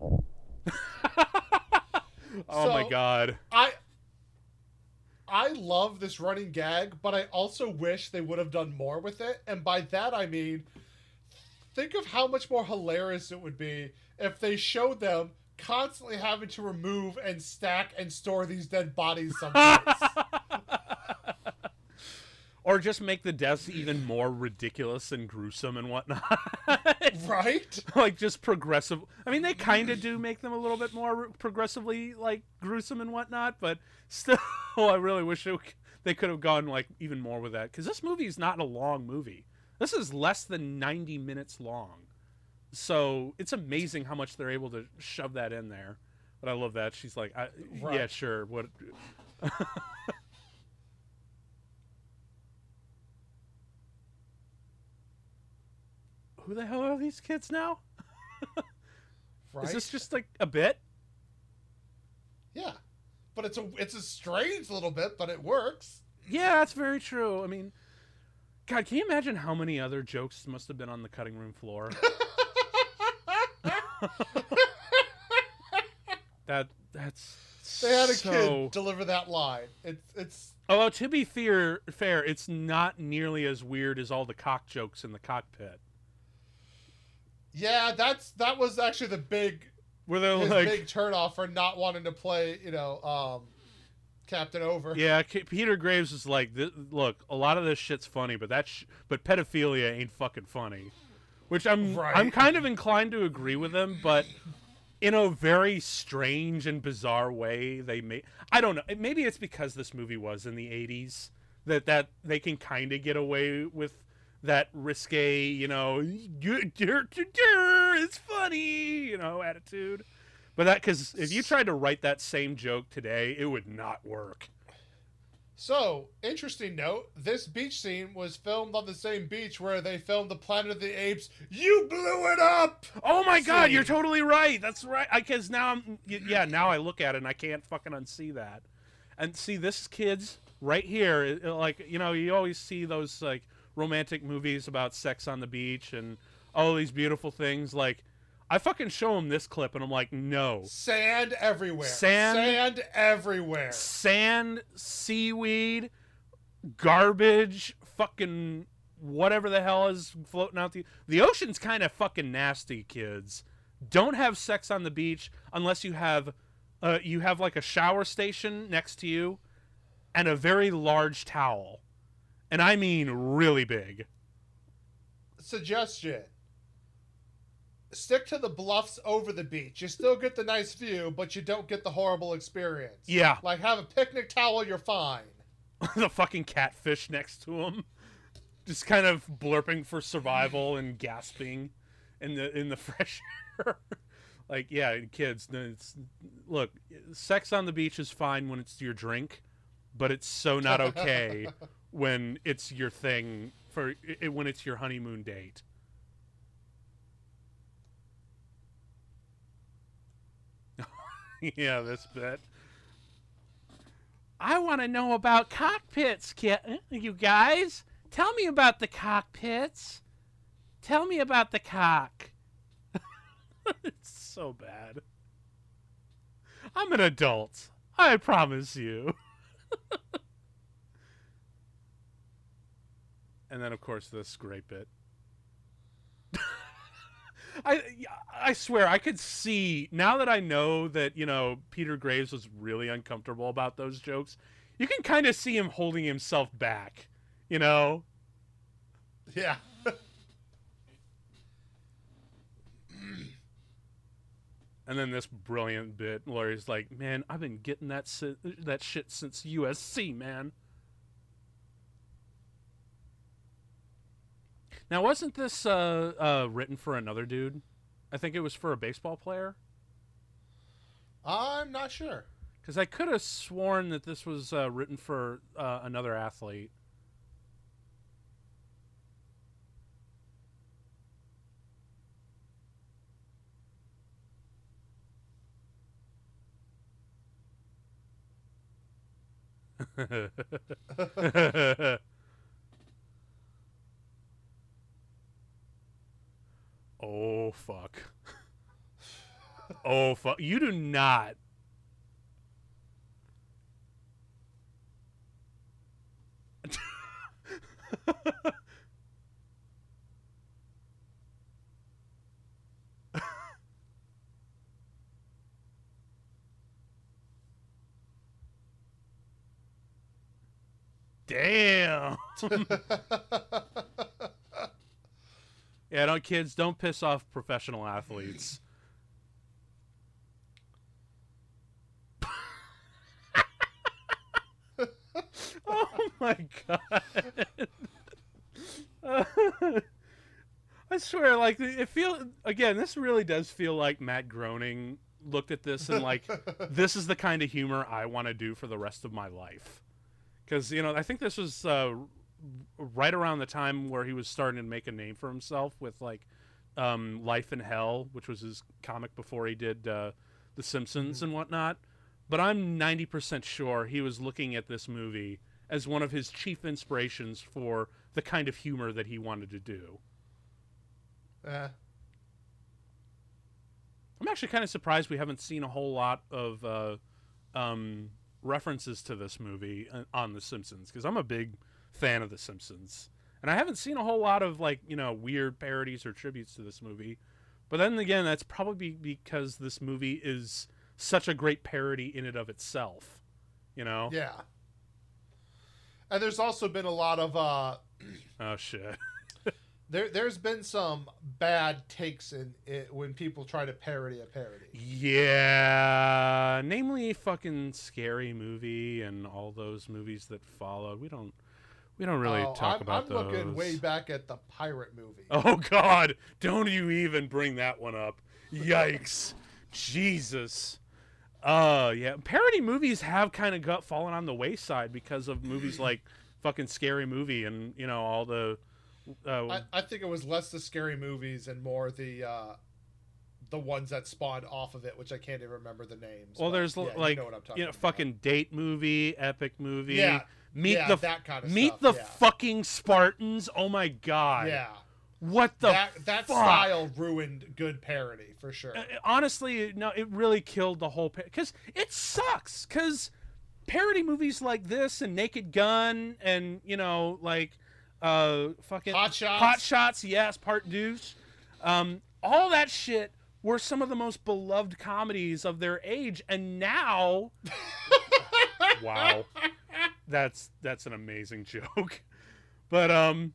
S1: oh my god,
S2: I I love this running gag, but I also wish they would have done more with it. And by that I mean think of how much more hilarious it would be if they showed them constantly having to remove and stack and store these dead bodies someplace.
S1: Or just make the deaths even more ridiculous and gruesome and whatnot.
S2: right?
S1: like just progressive. I mean, they kind of mm. do make them a little bit more progressively like gruesome and whatnot, but still, I really wish it, they could have gone like even more with that because this movie is not a long movie. This is less than ninety minutes long, so it's amazing how much they're able to shove that in there. But I love that she's like, I, "Yeah, sure." What? Who the hell are these kids now?
S2: Right?
S1: Is this just like a bit?
S2: Yeah. But it's a it's a strange little bit, but it works.
S1: Yeah, that's very true. I mean, God, can you imagine how many other jokes must have been on the cutting room floor? that that's
S2: They had a
S1: so...
S2: kid deliver that line. It's it's
S1: Although to be fair, fair, it's not nearly as weird as all the cock jokes in the cockpit,
S2: yeah, that's that was actually the big
S1: where they're
S2: his
S1: like,
S2: big turnoff for not wanting to play, you know, um Captain Oveur.
S1: yeah, K- Peter Graves is like, "Th- look, a lot of this shit's funny, but that's sh- but pedophilia ain't fucking funny, which I'm,
S2: Right.
S1: I'm kind of inclined to agree with him, but in a very strange and bizarre way, they may, I don't know, maybe it's because this movie was in the '80s that that they can kind of get away with that risque, you know, it's funny, you know, attitude. But that because if you tried to write that same joke today, it would not work.
S2: So, interesting note this beach scene was filmed on the same beach where they filmed the Planet of the Apes. You blew it up!
S1: Oh my god, you're totally right. That's right. Because now I'm, yeah, now I look at it and I can't fucking unsee that. And see, this kid's right here. like, you know, you always see those like romantic movies about sex on the beach and all these beautiful things. Like, I fucking show him this clip and I'm like, no.
S2: Sand everywhere.
S1: Sand?
S2: Sand everywhere.
S1: Sand, seaweed, garbage, fucking whatever the hell is floating out the the ocean's kind of fucking nasty, kids. Don't have sex on the beach unless you have uh you have like a shower station next to you and a very large towel. And I mean really big.
S2: Suggestion. Stick to the bluffs over the beach. You still get the nice view, but you don't get the horrible experience.
S1: Yeah,
S2: Like have a picnic towel, you're fine.
S1: the fucking catfish next to him just kind of blurping for survival and gasping in the in the fresh air like yeah kids it's look sex on the beach is fine when it's your drink but it's so not okay when it's your thing for it, when it's your honeymoon date yeah this bit I want to know about cockpits. You guys, tell me about the cockpits. Tell me about the cock. it's so bad. I'm an adult. I promise you. and then, of course, this great bit. I I swear I could see now that I know that you know Peter Graves was really uncomfortable about those jokes. You can kind of see him holding himself back, you know.
S2: Yeah.
S1: And then this brilliant bit, Laurie's like, "Man, I've been getting that si- that shit since USC, man." Now, wasn't this uh, uh, written for another dude? I think it was for a baseball player.
S2: I'm not sure.
S1: Because I could have sworn that this was uh, written for uh, another athlete. oh fuck. Oh fuck. You do not Damn. Yeah, don't kids don't piss off professional athletes. oh my god. I swear, like it feel again. This really does feel like Matt Groening looked at this and like, this is the kind of humor I want to do for the rest of my life. Because you know, I think this was uh, right around the time where he was starting to make a name for himself with like um, Life in Hell, which was his comic before he did uh, The Simpsons and whatnot. But I'm 90% sure he was looking at this movie as one of his chief inspirations for the kind of humor that he wanted to do.
S2: Eh.
S1: I'm actually kind of surprised we haven't seen a whole lot of uh, um, references to this movie uh, on The Simpsons because I'm a big fan of The Simpsons, and I haven't seen a whole lot of like you know weird parodies or tributes to this movie. But then again, that's probably because this movie is such a great parody in and of itself. You know?
S2: Yeah. And there's also been a lot of uh
S1: Oh shit.
S2: there there's been some bad takes in it when people try to parody a parody.
S1: Yeah, namely fucking scary movie and all those movies that followed. We don't we don't really
S2: Oh,
S1: talk
S2: I'm,
S1: about
S2: I'm
S1: those.
S2: looking way back at the pirate movie.
S1: Oh god, don't you even bring that one up. Yikes. Jesus. Oh yeah, parody movies have kind of got fallen on the wayside because of movies like fucking Scary Movie and you know all the. Uh,
S2: I, I think it was less the scary movies and more the uh, the ones that spawned off of it, which I can't even remember the names.
S1: well,
S2: but
S1: there's
S2: yeah,
S1: like
S2: you know I'm
S1: you know
S2: about.
S1: fucking date movie, epic movie.
S2: Yeah,
S1: Meet
S2: yeah,
S1: the
S2: that kind of
S1: meet
S2: stuff,
S1: the
S2: yeah.
S1: fucking Spartans. Oh my god.
S2: yeah.
S1: What the
S2: that that
S1: fuck?
S2: style ruined good parody for sure.
S1: Uh, honestly, no, it really killed the whole because it sucks. Because parody movies like this and Naked Gun and you know like uh fucking
S2: Hot Shots.
S1: Hot Shots, yes, Part Deuce, um, all that shit were some of the most beloved comedies of their age, and now, wow, that's that's an amazing joke, but um.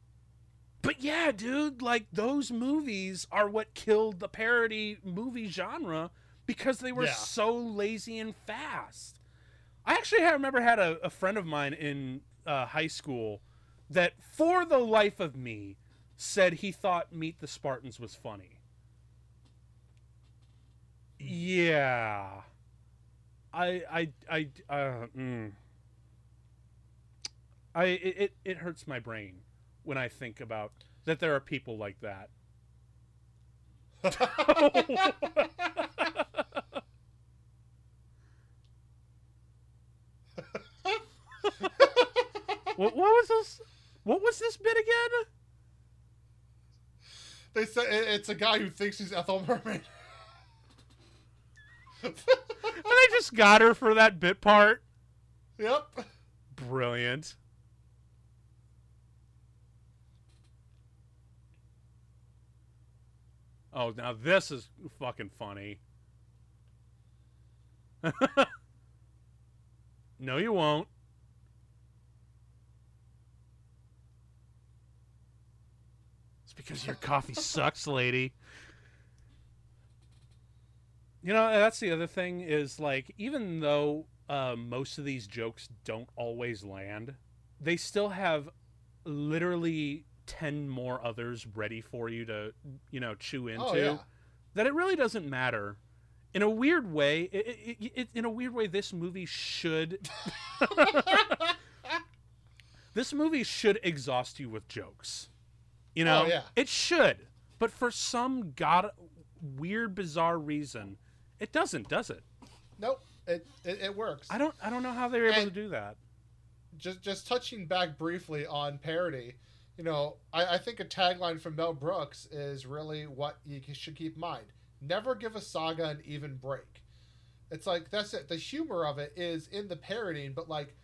S1: But yeah, dude, like those movies are what killed the parody movie genre because they were
S2: Yeah.
S1: so lazy and fast. I actually had, remember had a, a friend of mine in uh, high school that, for the life of me, said he thought Meet the Spartans was funny. Yeah, I I I uh, mm. I it, it hurts my brain when I think about that there are people like that. what, what was this? What was this bit again?
S2: they said it's a guy who thinks he's Ethel Merman.
S1: And they just got her for that bit part.
S2: yep.
S1: Brilliant. Oh, now this is fucking funny. no, you won't. It's because your coffee sucks, lady. You know, that's the other thing is like, even though uh, most of these jokes don't always land, they still have literally 10 more others ready for you to, you know, chew oh, into.
S2: Oh yeah.
S1: That it really doesn't matter. In a weird way, it, it, it, in a weird way, this movie should. this movie should exhaust you with jokes. You know,
S2: Oh, yeah.
S1: it should. But for some god weird, bizarre reason, it doesn't, does it?
S2: Nope. It, it it works.
S1: I don't. I don't know how they were able
S2: And-
S1: to do that.
S2: just just touching back briefly on parody, you know, I, I think a tagline from Mel Brooks is really what you should keep in mind. Never give a saga an even break. It's like that's it. The humor of it is in the parodying, but like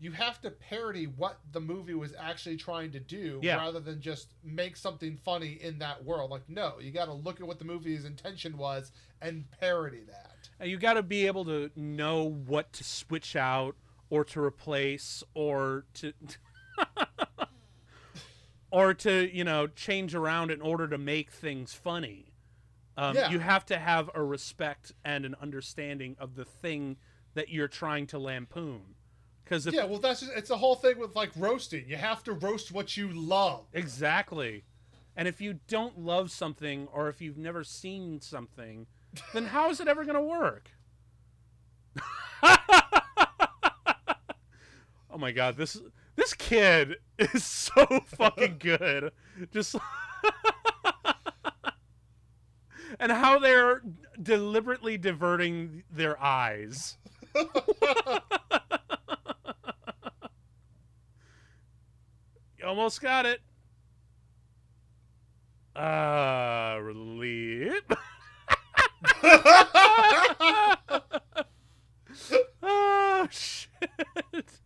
S2: you have to parody what the movie was actually trying to do
S1: Yeah.
S2: rather than just make something funny in that world. Like no, you got to look at what the movie's intention was and parody that.
S1: And you got to be able to know what to switch out or to replace or to or to you know change around in order to make things funny. Um,
S2: Yeah.
S1: You have to have a respect and an understanding of the thing that you're trying to lampoon. Because
S2: yeah, well, that's just, it's a whole thing with like roasting. You have to roast what you love.
S1: Exactly. And if you don't love something or if you've never seen something, then how is it ever going to work? oh my god, this this kid is so fucking good. Just And how they're deliberately diverting their eyes. You almost got it. Uh, relief. oh shit.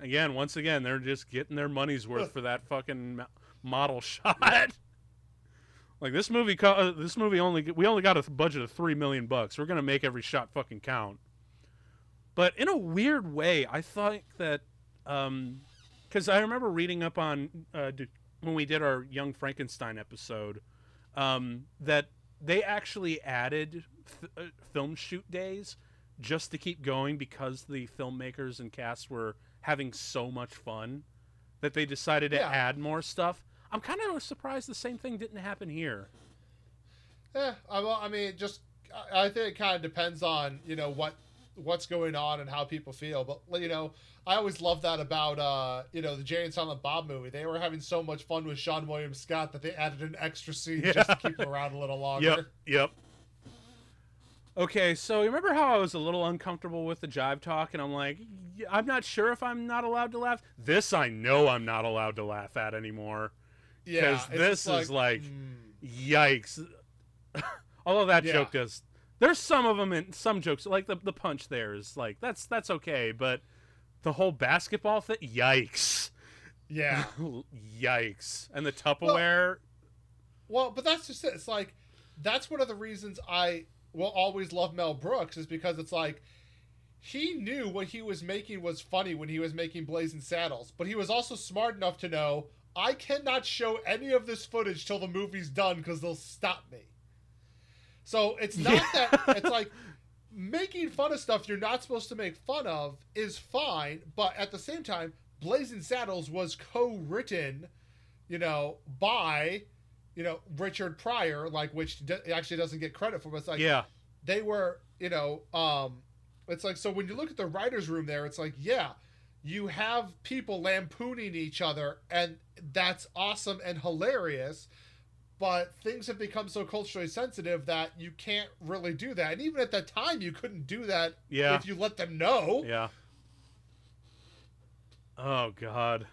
S1: Again, once again, they're just getting their money's worth for that fucking model shot. Like this movie, co- uh, this movie only we only got a budget of three million bucks. We're gonna make every shot fucking count. But in a weird way, I thought that because I remember reading up on uh, when we did our Young Frankenstein episode um, that they actually added f- uh, film shoot days just to keep going because the filmmakers and cast were having so much fun that they decided to
S2: Yeah.
S1: add more stuff. I'm kind of surprised the same thing didn't happen here.
S2: Yeah, I, well, I mean, just I think it kind of depends on you know what what's going on and how people feel. But you know, I always love that about uh you know the Jay and Silent Bob movie. They were having so much fun with Seann William Scott that they added an extra scene just to keep him around a little longer.
S1: Yep. Yep. Okay, so you remember how I was a little uncomfortable with the jive talk, and I'm like, I'm not sure if I'm not allowed to laugh. This I know I'm not allowed to laugh at anymore.
S2: Yeah,
S1: 'Cause
S2: it's
S1: this
S2: just
S1: is like-
S2: mm,
S1: Yikes! Although that
S2: Yeah.
S1: joke does, there's some of them in some jokes like the the punch there is like that's that's okay, but the whole basketball thing, yikes!
S2: yeah.
S1: yikes! And the Tupperware,
S2: Well, but that's just it. It's like that's one of the reasons I will always love Mel Brooks is because it's like he knew what he was making was funny when he was making Blazing Saddles, but he was also smart enough to know I cannot show any of this footage till the movie's done because they'll stop me. So it's not
S1: Yeah.
S2: that it's like making fun of stuff you're not supposed to make fun of is fine, but at the same time, Blazing Saddles was co-written, you know, by you know Richard Pryor, like which d- actually doesn't get credit for. But it's like
S1: yeah,
S2: they were, you know, um, it's like so when you look at the writers' room there, it's like yeah, you have people lampooning each other, and that's awesome and hilarious. But things have become so culturally sensitive that you can't really do that. And even at that time, you couldn't do that
S1: yeah.
S2: if you let them know.
S1: Yeah. Oh God.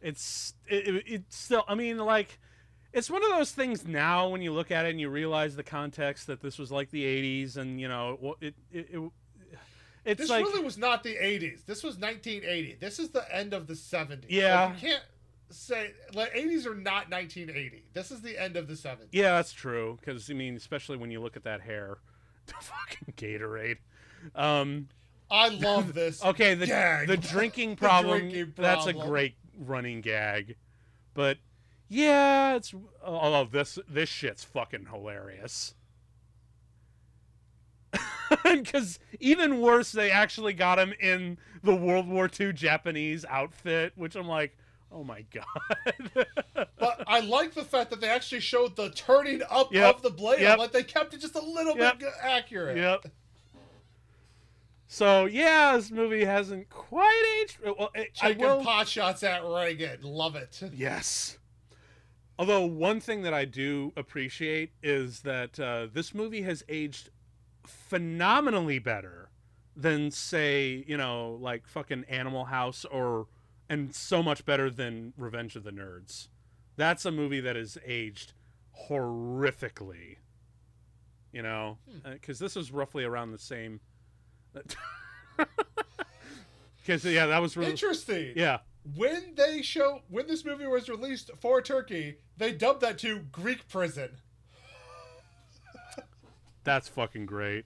S1: It's it, it, it's still. I mean, like, it's one of those things now when you look at it and you realize the context that this was like the '80s and you know it it. it it's
S2: This
S1: like
S2: really was not the 80s. This was 1980. This is the end of the 70s.
S1: Yeah.
S2: Like, you can't say like 80s are not 1980. This is the end of the 70s.
S1: yeah, that's true. Because I mean, especially when you look at that hair, the fucking Gatorade. Um,
S2: I love this.
S1: okay, the
S2: gag.
S1: the drinking problem.
S2: drinking
S1: That's a great running gag, but yeah, it's although this this shit's fucking hilarious. Because even worse, they actually got him in the World War II Japanese outfit, which I'm like, oh my god.
S2: But I like the fact that they actually showed the turning up
S1: Yep.
S2: of the blade.
S1: Yep.
S2: Like they kept it just a little
S1: Yep.
S2: bit accurate.
S1: yep. So yeah, this movie hasn't quite aged. Well, it, I
S2: Taking
S1: will.
S2: pot shots at Reagan. Love it.
S1: Yes. Although one thing that I do appreciate is that uh, this movie has aged phenomenally better than say you know like fucking Animal House or and so much better than Revenge of the Nerds. That's a movie that has aged horrifically. You know, because this was roughly around the same. Because yeah, that was really
S2: Interesting.
S1: yeah.
S2: When they show when this movie was released for Turkey, they dubbed that to Greek prison.
S1: That's fucking great.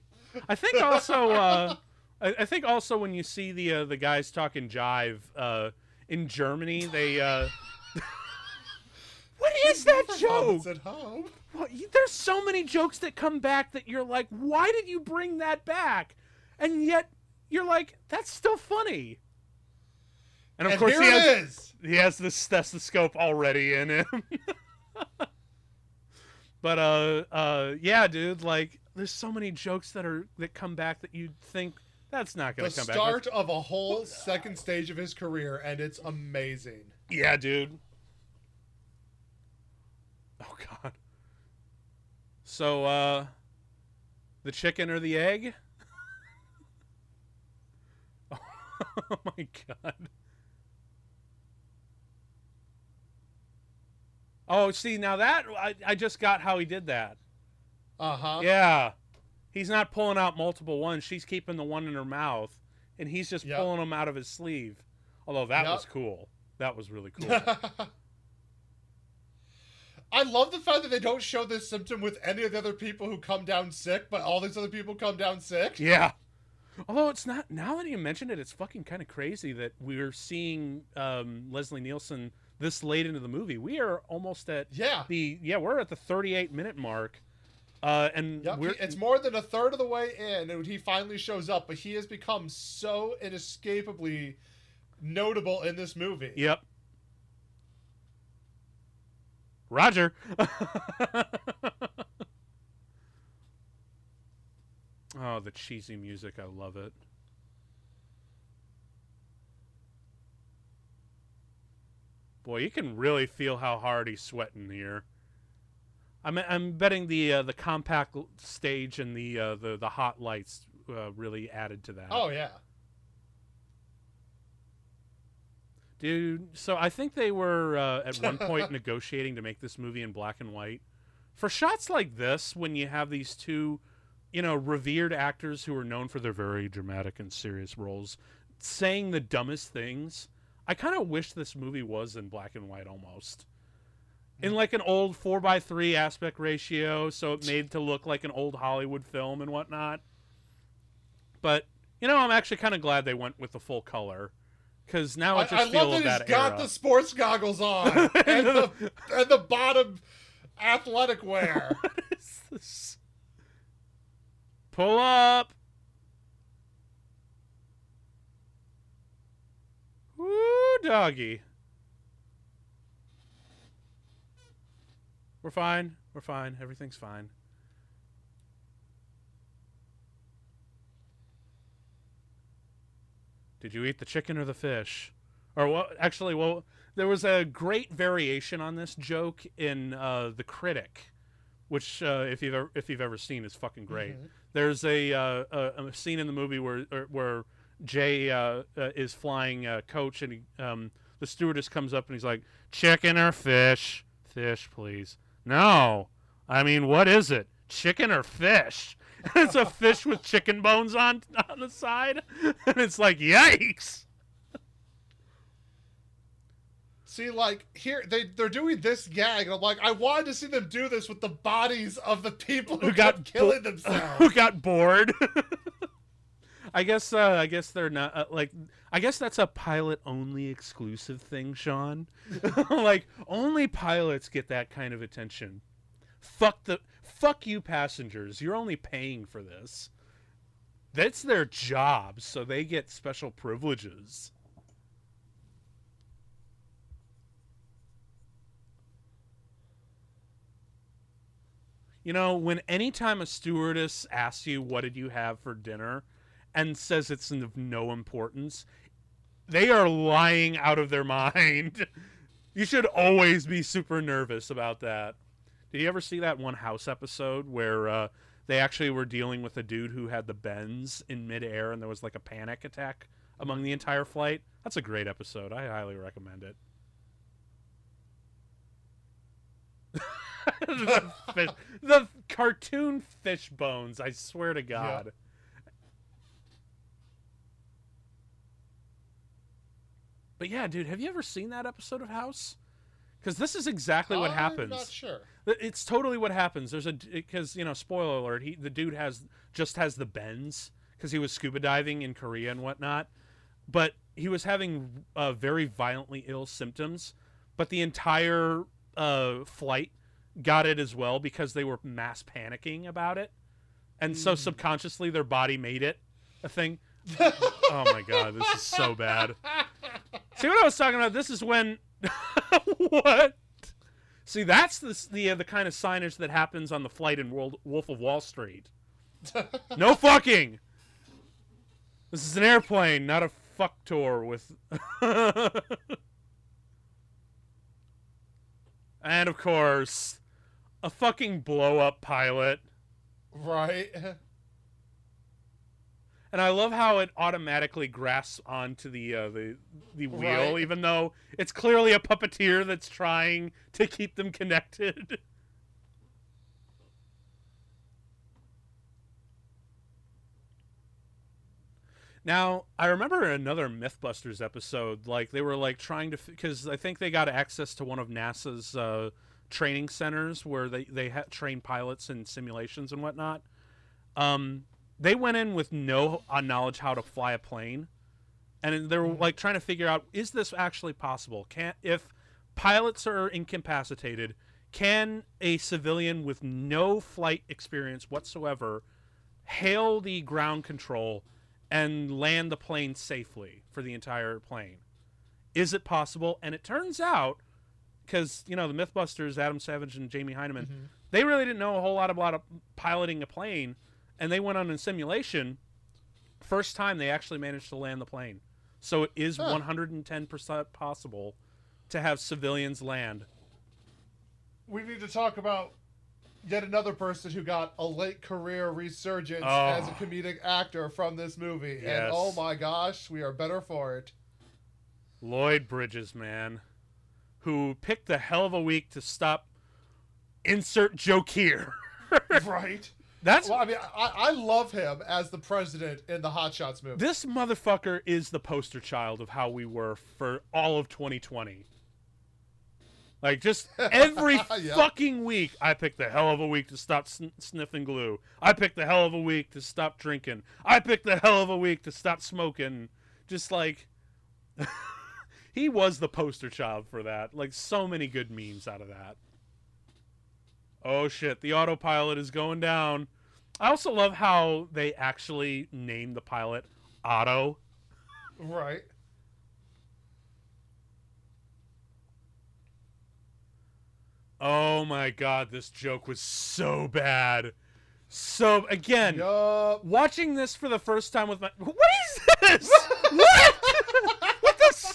S1: I think also, uh, I, I think also when you see the uh, the guys talking jive uh, in Germany, they. Uh, what is that joke?
S2: At home.
S1: What, you- there's so many jokes that come back that you're like, why did you bring that back? And yet you're like, that's still funny. And of
S2: and
S1: course he has he has the stethoscope already in him. but uh uh yeah, dude, like there's so many jokes that are that come back that you think that's not gonna come back.
S2: The start of a whole second stage of his career, and it's amazing.
S1: Yeah, dude. Oh god. So uh the chicken or the egg? oh my god. Oh, see now that I, I just got how he did that.
S2: Uh huh.
S1: Yeah. He's not pulling out multiple ones. She's keeping the one in her mouth and he's just
S2: Yep.
S1: pulling them out of his sleeve. Although that
S2: Yep.
S1: was cool. That was really cool.
S2: I love the fact that they don't show this symptom with any of the other people who come down sick, but all these other people come down sick.
S1: Yeah. Although it's not now that you mention it, it's fucking kind of crazy that we're seeing um, Leslie Nielsen this late into the movie. We are almost at
S2: yeah
S1: the yeah we're at the 38 minute mark. Uh, and
S2: yep, he, it's more than a third of the way in, and he finally shows up. But he has become so inescapably notable in this movie.
S1: Yep. Roger. oh, the cheesy music! I love it. Boy, you can really feel how hard he's sweating here. I'm I'm betting the uh, the compact stage and the uh, the the hot lights uh, really added to that.
S2: Oh yeah.
S1: Dude, so I think they were uh, at one point negotiating to make this movie in black and white. For shots like this, when you have these two, you know, revered actors who are known for their very dramatic and serious roles, saying the dumbest things, I kind of wish this movie was in black and white almost. Hmm. In like an old 4 by 3 aspect ratio, so it made to look like an old Hollywood film and whatnot. But, you know, I'm actually kind of glad they went with the full color. Because now
S2: I,
S1: it just
S2: I
S1: feels
S2: love that he's got the sports goggles on and the and the bottom athletic wear.
S1: What is this? Pull up. Woo, doggy. We're fine. We're fine. Everything's fine. Did you eat the chicken or the fish? Or what? Actually, well, there was a great variation on this joke in uh, the Critic, which uh, if you've ever, if you've ever seen is fucking great.
S2: Mhm.
S1: There's a, uh, a a scene in the movie where where Jay uh, uh, is flying uh, coach and he, um, the stewardess comes up and he's like, "Chicken or fish? Fish, please." No, I mean, what is it? Chicken or fish? it's a fish with chicken bones on on the side, and it's like, yikes!
S2: See, like here they they're doing this gag, and I'm like, I wanted to see them do this with the bodies of the people who,
S1: Who got
S2: killing
S1: bo-
S2: themselves.
S1: who got bored. I guess uh, I guess they're not uh, like I guess that's a pilot only exclusive thing, Sean. like only pilots get that kind of attention. Fuck the fuck you passengers. You're only paying for this. That's their job, so they get special privileges. You know, when anytime a stewardess asks you what did you have for dinner and says it's of no importance, they are lying out of their mind. you should always be super nervous about that. Did you ever see that one house episode where uh, they actually were dealing with a dude who had the bends in midair and there was like a panic attack among the entire flight? That's a great episode. I highly recommend it. the, fish, the cartoon fish bones, I swear to God. But yeah, dude, have you ever seen that episode of House? Because this is exactly what happens.
S2: I'm
S1: happens.
S2: Not sure.
S1: It's totally what happens. There's a because you know, spoiler alert. He the dude has just has the bends because he was scuba diving in Korea and whatnot, but he was having uh, very violently ill symptoms. But the entire uh, flight got it as well because they were mass panicking about it, and so
S2: Mm.
S1: subconsciously their body made it a thing. oh my god, this is so bad. See what I was talking about? This is when what? See, that's the the uh, the kind of signage that happens on the flight in World, Wolf of Wall Street. No fucking. This is an airplane, not a fuck tour with. and of course, a fucking blow up pilot.
S2: right.
S1: And I love how it automatically grasps onto the uh, the the wheel,
S2: Right.
S1: even though it's clearly a puppeteer that's trying to keep them connected. Now, I remember another MythBusters episode, like they were like trying to, because I think they got access to one of NASA's uh, training centers where they they ha- train pilots in simulations and whatnot. Um, they went in with no uh, knowledge how to fly a plane, and they were
S2: Mhm.
S1: like trying to figure out is this actually possible? Can if pilots are incapacitated, can a civilian with no flight experience whatsoever hail the ground control and land the plane safely for the entire plane? Is it possible? And it turns out, because you know the MythBusters, Adam Savage and Jamie Hyneman,
S2: Mhm.
S1: they really didn't know a whole lot about piloting a plane and they went on a simulation. First time they actually managed to land the plane, so it is
S2: Huh.
S1: 110 percent possible to have civilians land.
S2: we need to talk about yet another person who got a late career resurgence
S1: Oh.
S2: as a comedic actor from this movie.
S1: Yes.
S2: And oh my gosh, we are better for it.
S1: Lloyd Bridges, man, who picked the hell of a week to stop. Insert joke here.
S2: right?
S1: That's
S2: Well, I mean, I, I love him as the president in the Hot Shots movie.
S1: this motherfucker is the poster child of how we were for all of 2020. Like just every
S2: Yeah.
S1: fucking week, I picked the hell of a week to stop sn- sniffing glue. I picked the hell of a week to stop drinking. I picked the hell of a week to stop smoking. Just like he was the poster child for that. Like so many good memes out of that. Oh shit, the autopilot is going down. I also love how they actually named the pilot Otto.
S2: Right.
S1: Oh my god, this joke was so bad. So again,
S2: Yup.
S1: watching this for the first time with my What is this? what?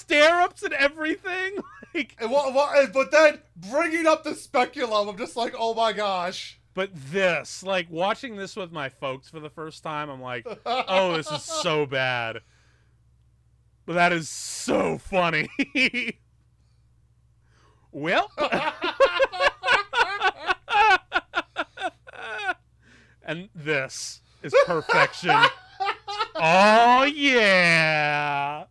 S1: with stare ups and everything? Like
S2: And what, what, but then bringing up the speculum, I'm just like, oh my gosh.
S1: but this, like watching this with my folks for the first time, I'm like, oh, this is so bad. But that is so funny. well, and this is perfection. oh yeah.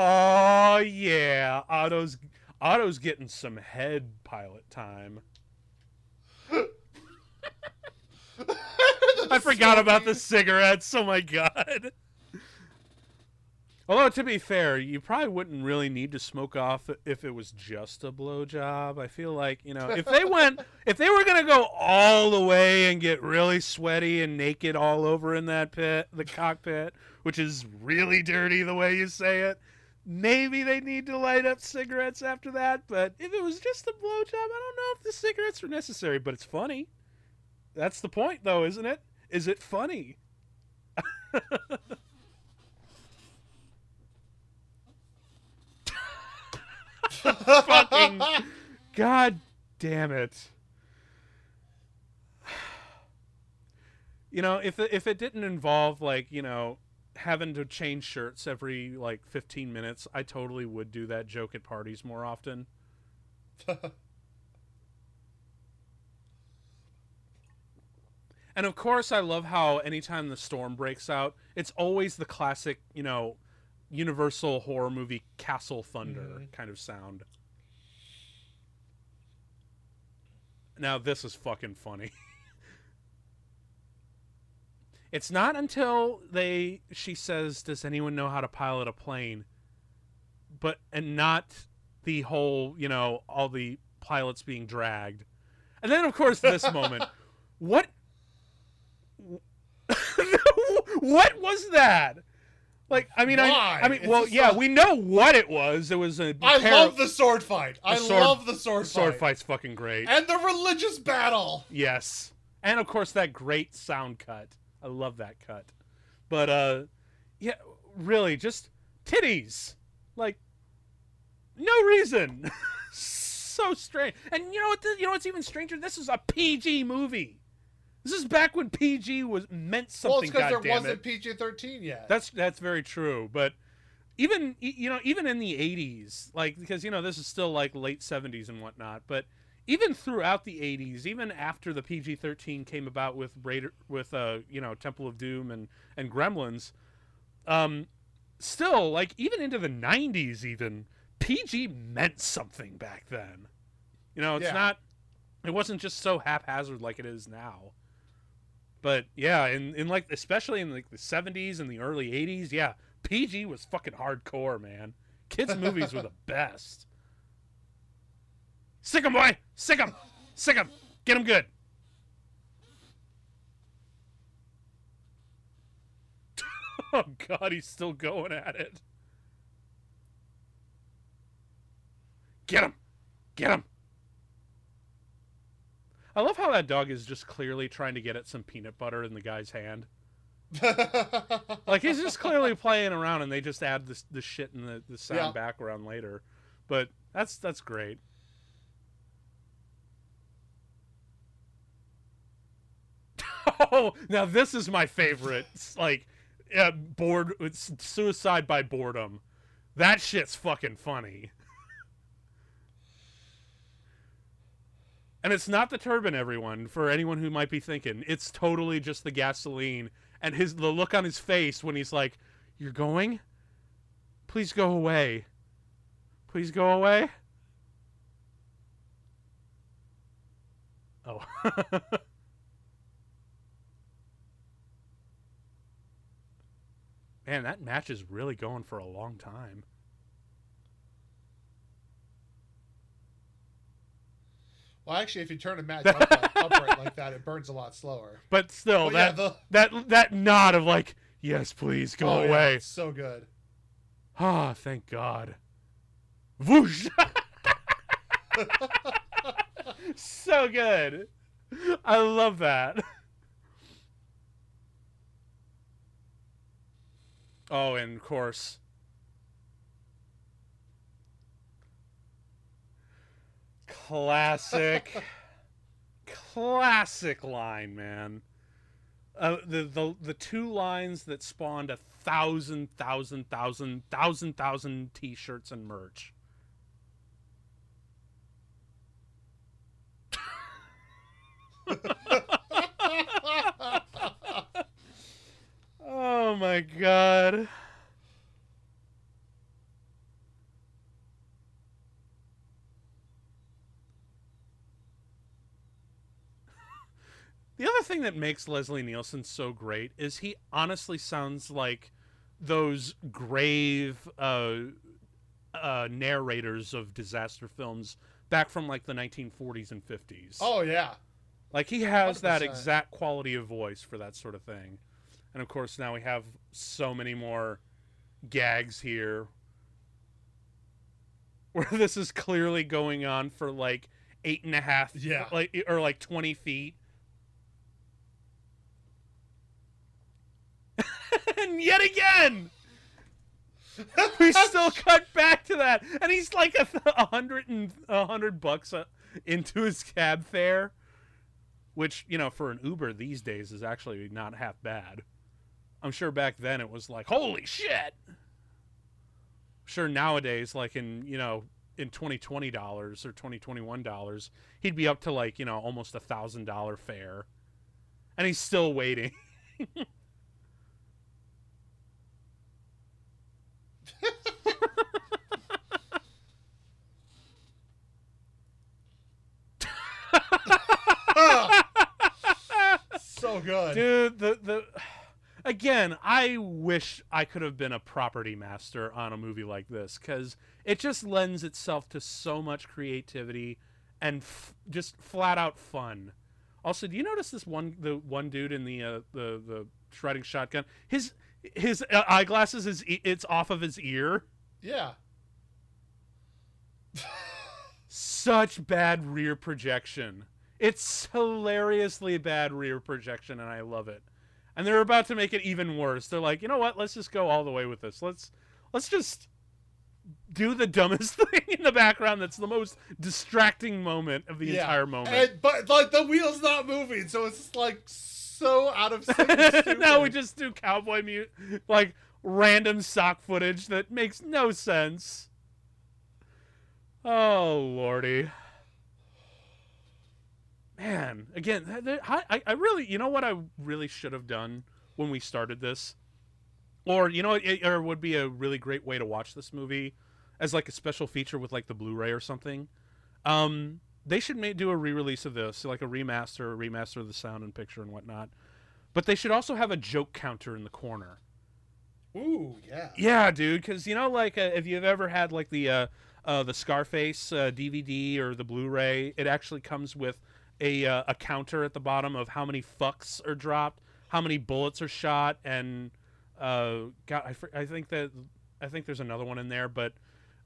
S1: Oh yeah. Otto's Otto's getting some head pilot time. I forgot about the cigarettes. Oh my god. Although to be fair, you probably wouldn't really need to smoke off if it was just a blowjob. I feel like you know if they went, if they were gonna go all the way and get really sweaty and naked all over in that pit, the cockpit, which is really dirty the way you say it, maybe they need to light up cigarettes after that. But if it was just a blowjob, I don't know if the cigarettes were necessary. But it's funny. That's the point, though, isn't it? Is it funny? Fucking God damn it. You know, if if it didn't involve like, you know, having to change shirts every like 15 minutes, I totally would do that joke at parties more often. And of course, I love how anytime the storm breaks out, it's always the classic, you know, universal horror movie castle thunder
S2: Mhm.
S1: kind of sound. Now, this is fucking funny. it's not until they she says, "Does anyone know how to pilot a plane?" But and not the whole, you know, all the pilots being dragged. And then of course this moment. What what was that? Like, I mean, I,
S2: Why?
S1: I mean,
S2: It's
S1: well, yeah, we know what it was. It was a
S2: I love the sword fight. I
S1: sword-
S2: love the sword, fight.
S1: sword
S2: fight.
S1: fight's fucking great.
S2: And the religious battle.
S1: Yes. And of course that great sound cut. I love that cut. But uh yeah, really just titties. Like no reason. so strange. And you know what you know what's even stranger? This is a PG movie. This is back when PG was meant something.
S2: well, it's because there wasn't PG thirteen yet.
S1: That's that's very true, but even you know even in the 80s like because you know this is still like late 70s and whatnot but even throughout the 80s even after the pg-13 came about with Raider, with uh you know temple of doom and and gremlins um still like even into the 90s even pg meant something back then. You know it's
S2: Yeah.
S1: not it wasn't just so haphazard like it is now. But yeah in, in like especially in like the 70s and the early 80s yeah pg was fucking hardcore man. Kids movies were the best sick 'em boy Sick him! Sick him! Get him good oh god he's still going at it get him get him I love how that dog is just clearly trying to get at some peanut butter in the guy's hand. Like he's just clearly playing around, and they just add this the shit in the, the sound
S2: Yeah.
S1: background later. But that's that's great. Oh, now this is my favorite. It's like, uh, bored. It's suicide by boredom. That shit's fucking funny. and it's not the turban, everyone. For anyone who might be thinking, it's totally just the gasoline and his the look on his face when he's like, "You're going? Please go away. Please go away." Oh. Man, that match is really going for a long time.
S2: well, actually, if you turn a match upright, upright like that, it burns a lot slower.
S1: But still,
S2: But yeah,
S1: that
S2: the-
S1: that that nod of like, "Yes, please go
S2: Oh, yeah,
S1: away."
S2: it's so good.
S1: Ah, thank God. Whoosh. so good. I love that. Oh, and of course. Classic. classic line, man. Uh, the, the the two lines that spawned a thousand, thousand, thousand, thousand, thousand t-shirts and merch. Oh my god. The other thing that makes Leslie Nielsen so great is he honestly sounds like those grave uh, uh, narrators of disaster films back from like the 1940s and 50s.
S2: Oh yeah.
S1: Like he has that
S2: 100%.
S1: exact quality of voice for that sort of thing. And of course now we have so many more gags here where this is clearly going on for like eight and a half
S2: Yeah.
S1: like or like 20 feet. And yet again! We still cut back to that. And he's like a, a hundred and a hundred bucks uh, into his cab fare which you know for an uber these days is actually not half bad i'm sure back then it was like holy shit! Sure nowadays like in you know in 2020 dollars or 2021 dollars he'd be up to like you know almost a thousand dollar fare. And he's still waiting. Ah!
S2: So good.
S1: dude the the again i wish i could have been a property master on a movie like this because it just lends itself to so much creativity and f- just flat out fun also do you notice this one the one dude in the uh, the the shredding shotgun his his uh, eyeglasses is it's off of his ear
S2: Yeah.
S1: such bad rear projection. It's hilariously bad rear projection, and I love it. And they're about to make it even worse. They're like, you know what? Let's just go all the way with this. Let's let's just do the dumbest thing in the background. That's the most distracting moment of the
S2: yeah.
S1: entire moment.
S2: And, but like the wheel's not moving, so it's like so out of sync.
S1: now we just do cowboy mute, like random sock footage that makes no sense. Oh lordy, man! Again, I, I- really, you know what I really should have done when we started this, or you know, it, or would be a really great way to watch this movie as like a special feature with like the Blu-ray or something. Um, they should make, do a re-release of this, like a remaster, a remaster of the sound and picture and whatnot. But they should also have a joke counter in the corner.
S2: Ooh, yeah.
S1: Yeah, dude, because you know, like uh, if you've ever had like the uh, uh, the Scarface uh, DVD or the Blu-ray, it actually comes with a uh, a counter at the bottom of how many fucks are dropped, how many bullets are shot, and uh, God, I, I think that I think there's another one in there, but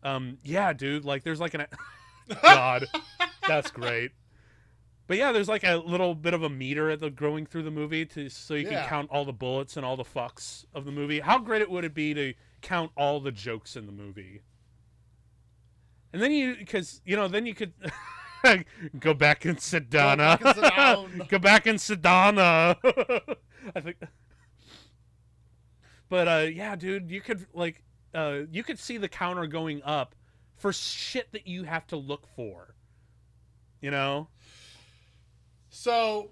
S1: um, yeah, dude, like there's like an God, that's great. But yeah, there's like a little bit of a meter at the growing through the movie to so you
S2: Yeah.
S1: can count all the bullets and all the fucks of the movie. How great it would it be to count all the jokes in the movie? And then you, because you know, then you could go back in Sedona. down.
S2: back and sit
S1: go back in Sedona. I think. But uh, yeah, dude, you could like, uh, you could see the counter going up for shit that you have to look for. You know.
S2: So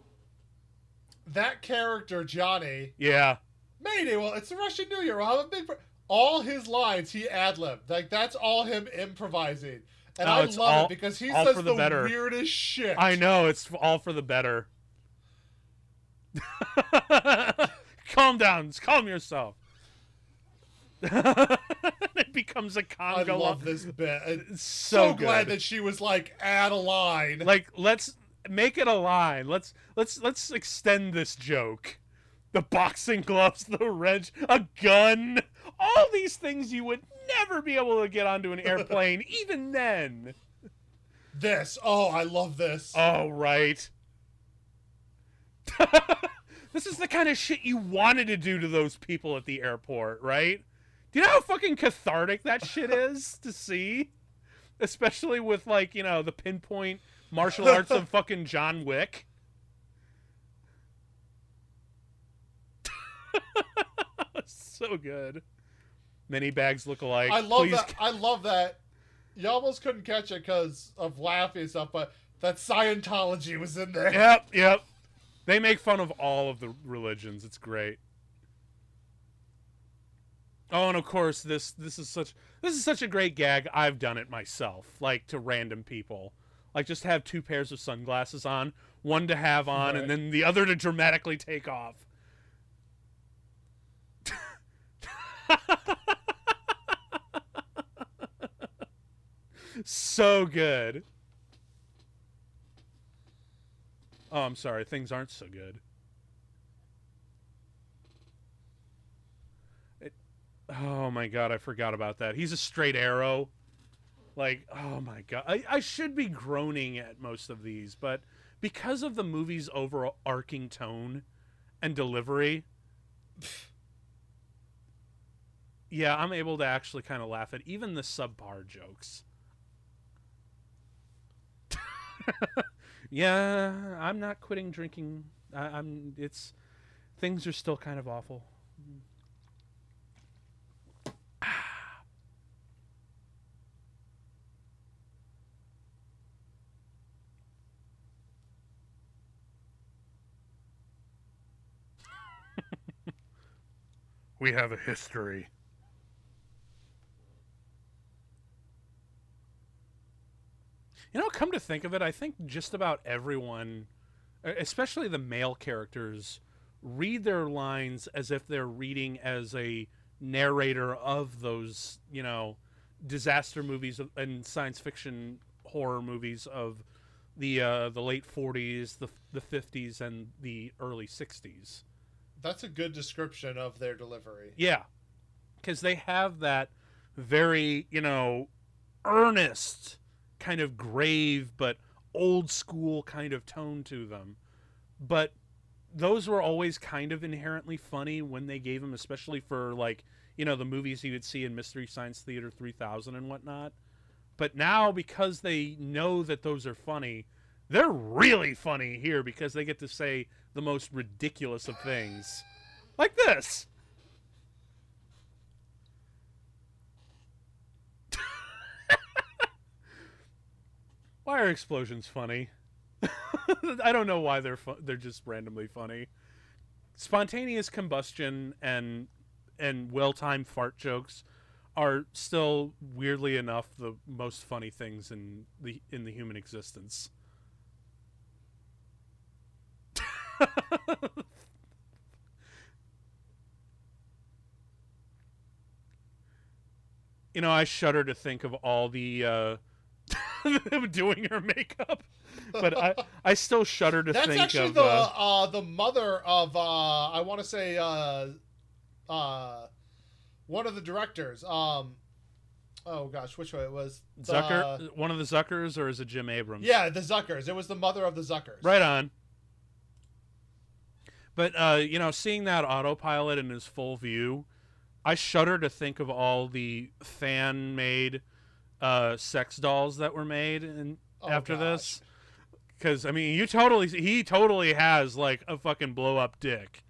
S2: that character Johnny
S1: Yeah.
S2: Mayday. Well, it's the Russian New Year. We'll have a big. All his lines he ad libbed. Like that's all him improvising, and
S1: Oh,
S2: I love
S1: all-
S2: it because he says the,
S1: the
S2: weirdest shit.
S1: I know it's all for the better. calm down. Calm yourself. it becomes a conga.
S2: I love this bit.
S1: It's
S2: so,
S1: so,
S2: glad that she was like add a line.
S1: like let's make it a line. Let's let's let's extend this joke. The boxing gloves, the wrench, a gun, all these things you would never be able to get onto an airplane, even then.
S2: this. Oh, I love this.
S1: Oh, right. this is the kind of shit you wanted to do to those people at the airport, right? Do you know how fucking cathartic that shit is to see? Especially with, like, you know, the pinpoint martial arts of fucking John Wick. so good. Many bags look alike.
S2: I love
S1: Please
S2: that. I love that. You almost couldn't catch it because of laughing and stuff, but that Scientology was in there.
S1: Yep, yep. They make fun of all of the religions. It's great. Oh, and of course, this this is such this is such a great gag. I've done it myself, like to random people, like just have two pairs of sunglasses on, one to have on,
S2: Right.
S1: and then the other to dramatically take off. So good. Oh, I'm sorry. Things aren't so good. It, oh my god, I forgot about that. He's a straight arrow. Like, oh my god. I, I should be groaning at most of these, but because of the movie's overarching tone and delivery, yeah, I'm able to actually kind of laugh at even the subpar jokes. yeah, I'm not quitting drinking. I, I'm. It's things are still kind of awful. we have a history. You know, come to think of it, I think just about everyone, especially the male characters, read their lines as if they're reading as a narrator of those, you know, disaster movies and science fiction horror movies of the uh, the late 40s, the the 50s, and the early 60s.
S2: That's a good description of their delivery.
S1: Yeah, because they have that very, you know, earnest, kind of grave but old school kind of tone to them. But those were always kind of inherently funny when they gave them, especially for like, you know, the movies you would see in Mystery Science Theater 3000 and whatnot. But now, because they know that those are funny, they're really funny here because they get to say the most ridiculous of things. Like this. Why are explosions funny? I don't know why they're they're just randomly funny. Spontaneous combustion and and well-timed fart jokes are still weirdly enough the most funny things in the in the human existence. you know, I shudder to think of all the uh them doing her makeup, but I I still shudder to
S2: That's
S1: think
S2: actually
S1: of
S2: the
S1: uh,
S2: uh, the mother of uh, I want to say uh, uh, one of the directors. Um, oh gosh, which one it was? The-
S1: Zucker, one of the Zuckers, or is it Jim Abrahams?
S2: Yeah, the Zuckers. It was the mother of the Zuckers.
S1: Right on. But uh, you know, seeing that autopilot in his full view, I shudder to think of all the fan-made uh, sex dolls that were made and
S2: Oh,
S1: after
S2: gosh.
S1: this. Because I mean, you totally he totally has like a fucking blow up dick.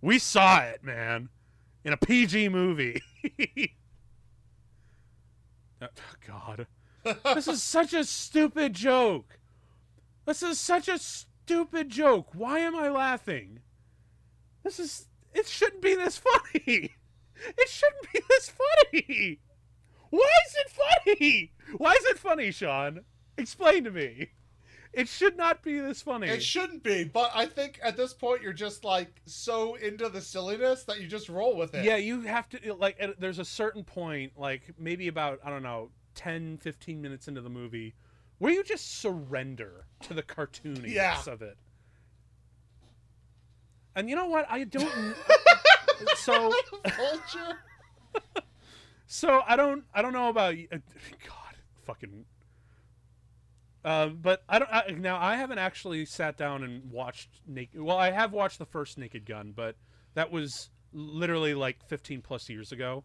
S1: We saw it, man, in a PG movie. oh, God, this is such a stupid joke. This is such a stupid joke. Why am I laughing? This is it shouldn't be this funny. It shouldn't be this funny. Why is it funny? Why is it funny, Sean? Explain to me. It should not be this funny.
S2: It shouldn't be, but I think at this point you're just like so into the silliness that you just roll with it.
S1: Yeah, you have to like there's a certain point like maybe about I don't know 10 15 minutes into the movie where you just surrender to the cartooniness
S2: Yeah.
S1: of it. And you know what? I don't so
S2: Vulture.
S1: so I don't I don't know about uh, God fucking uh, but I don't I, now I haven't actually sat down and watched Naked well I have watched the first Naked Gun but that was literally like 15 plus years ago.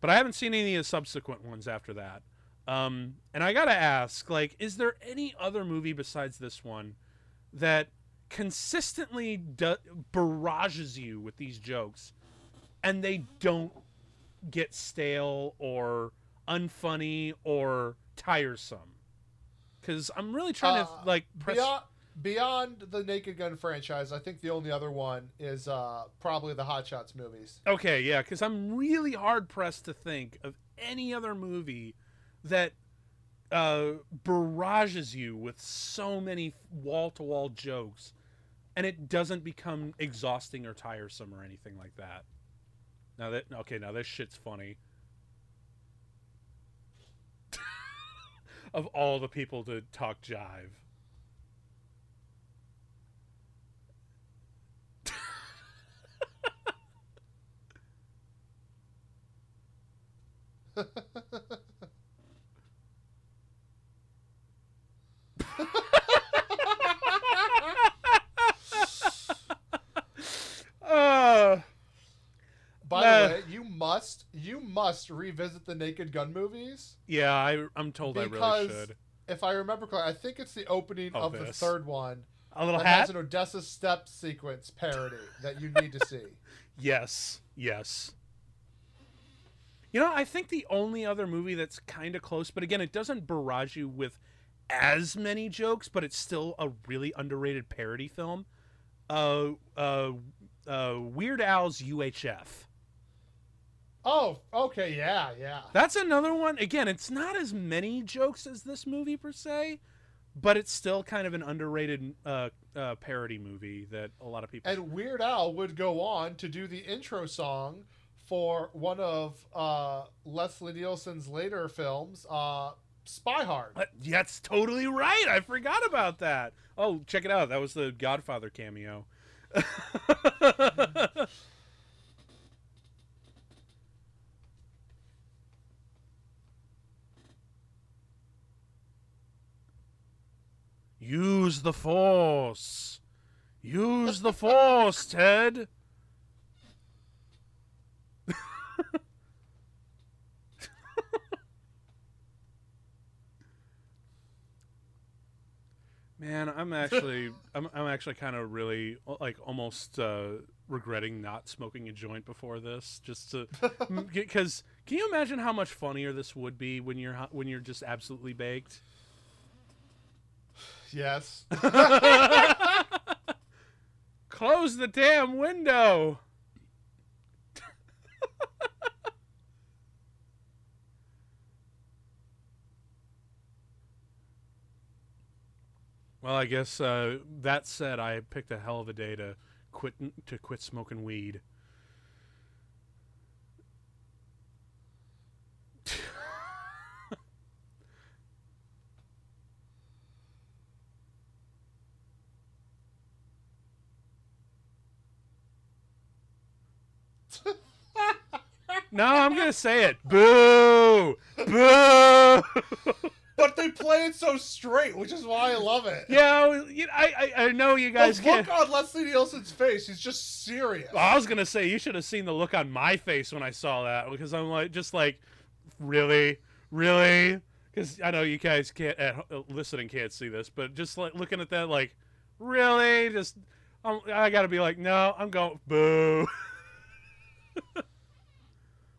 S1: But I haven't seen any of the subsequent ones after that. Um, and I gotta ask like is there any other movie besides this one that consistently barrages you with these jokes and they don't get stale or unfunny or tiresome because i'm really trying
S2: Uh,
S1: to like press
S2: Beyond, beyond the Naked Gun franchise, I think the only other one is uh, probably the Hot Shots movies.
S1: okay yeah because i'm really hard pressed to think of any other movie that uh barrages you with so many wall-to-wall jokes and it doesn't become exhausting or tiresome or anything like that now that okay now this shit's funny. Of all the people to talk jive uh
S2: By
S1: Uh.
S2: the way, you must you must revisit the Naked Gun movies.
S1: yeah I, i'm told i
S2: Because
S1: really should
S2: If I remember correctly, I think it's the opening
S1: Of
S2: of the third one
S1: a little
S2: that
S1: hat
S2: has an Odessa step sequence parody that you need to see.
S1: Yes, yes. You know, I think the only other movie that's kind of close, but again, it doesn't barrage you with as many jokes, but it's still a really underrated parody film. Uh, uh, uh, Weird Al's UHF.
S2: Oh, okay, yeah, yeah.
S1: That's another one. Again, it's not as many jokes as this movie per se, but it's still kind of an underrated uh, uh, parody movie that a lot of people.
S2: And Weird Al would go on to do the intro song for one of uh, Leslie Nielsen's later films, uh, Spy Hard.
S1: That's totally right. I forgot about that. Oh, check it out. That was the Godfather cameo. Use the force. Use the force, Ted. Man, I'm actually, I'm, I'm actually kind of really like almost uh, regretting not smoking a joint before this, just to, because can you imagine how much funnier this would be when you're when you're just absolutely baked?
S2: Yes.
S1: Close the damn window. well, I guess uh, that said, I picked a hell of a day to quit to quit smoking weed. No, I'm gonna say it. Boo! boo,
S2: but they play it so straight, which is why I love it.
S1: yeah, I, I I know you guys
S2: the
S1: can't.
S2: look on Leslie Nielsen's face, he's just serious.
S1: I was gonna say you should have seen the look on my face when I saw that because I'm like just like, really, really, because I know you guys can't at ho- listening can't see this, but just like looking at that like, really, just um, I gotta be like, no, I'm going boo.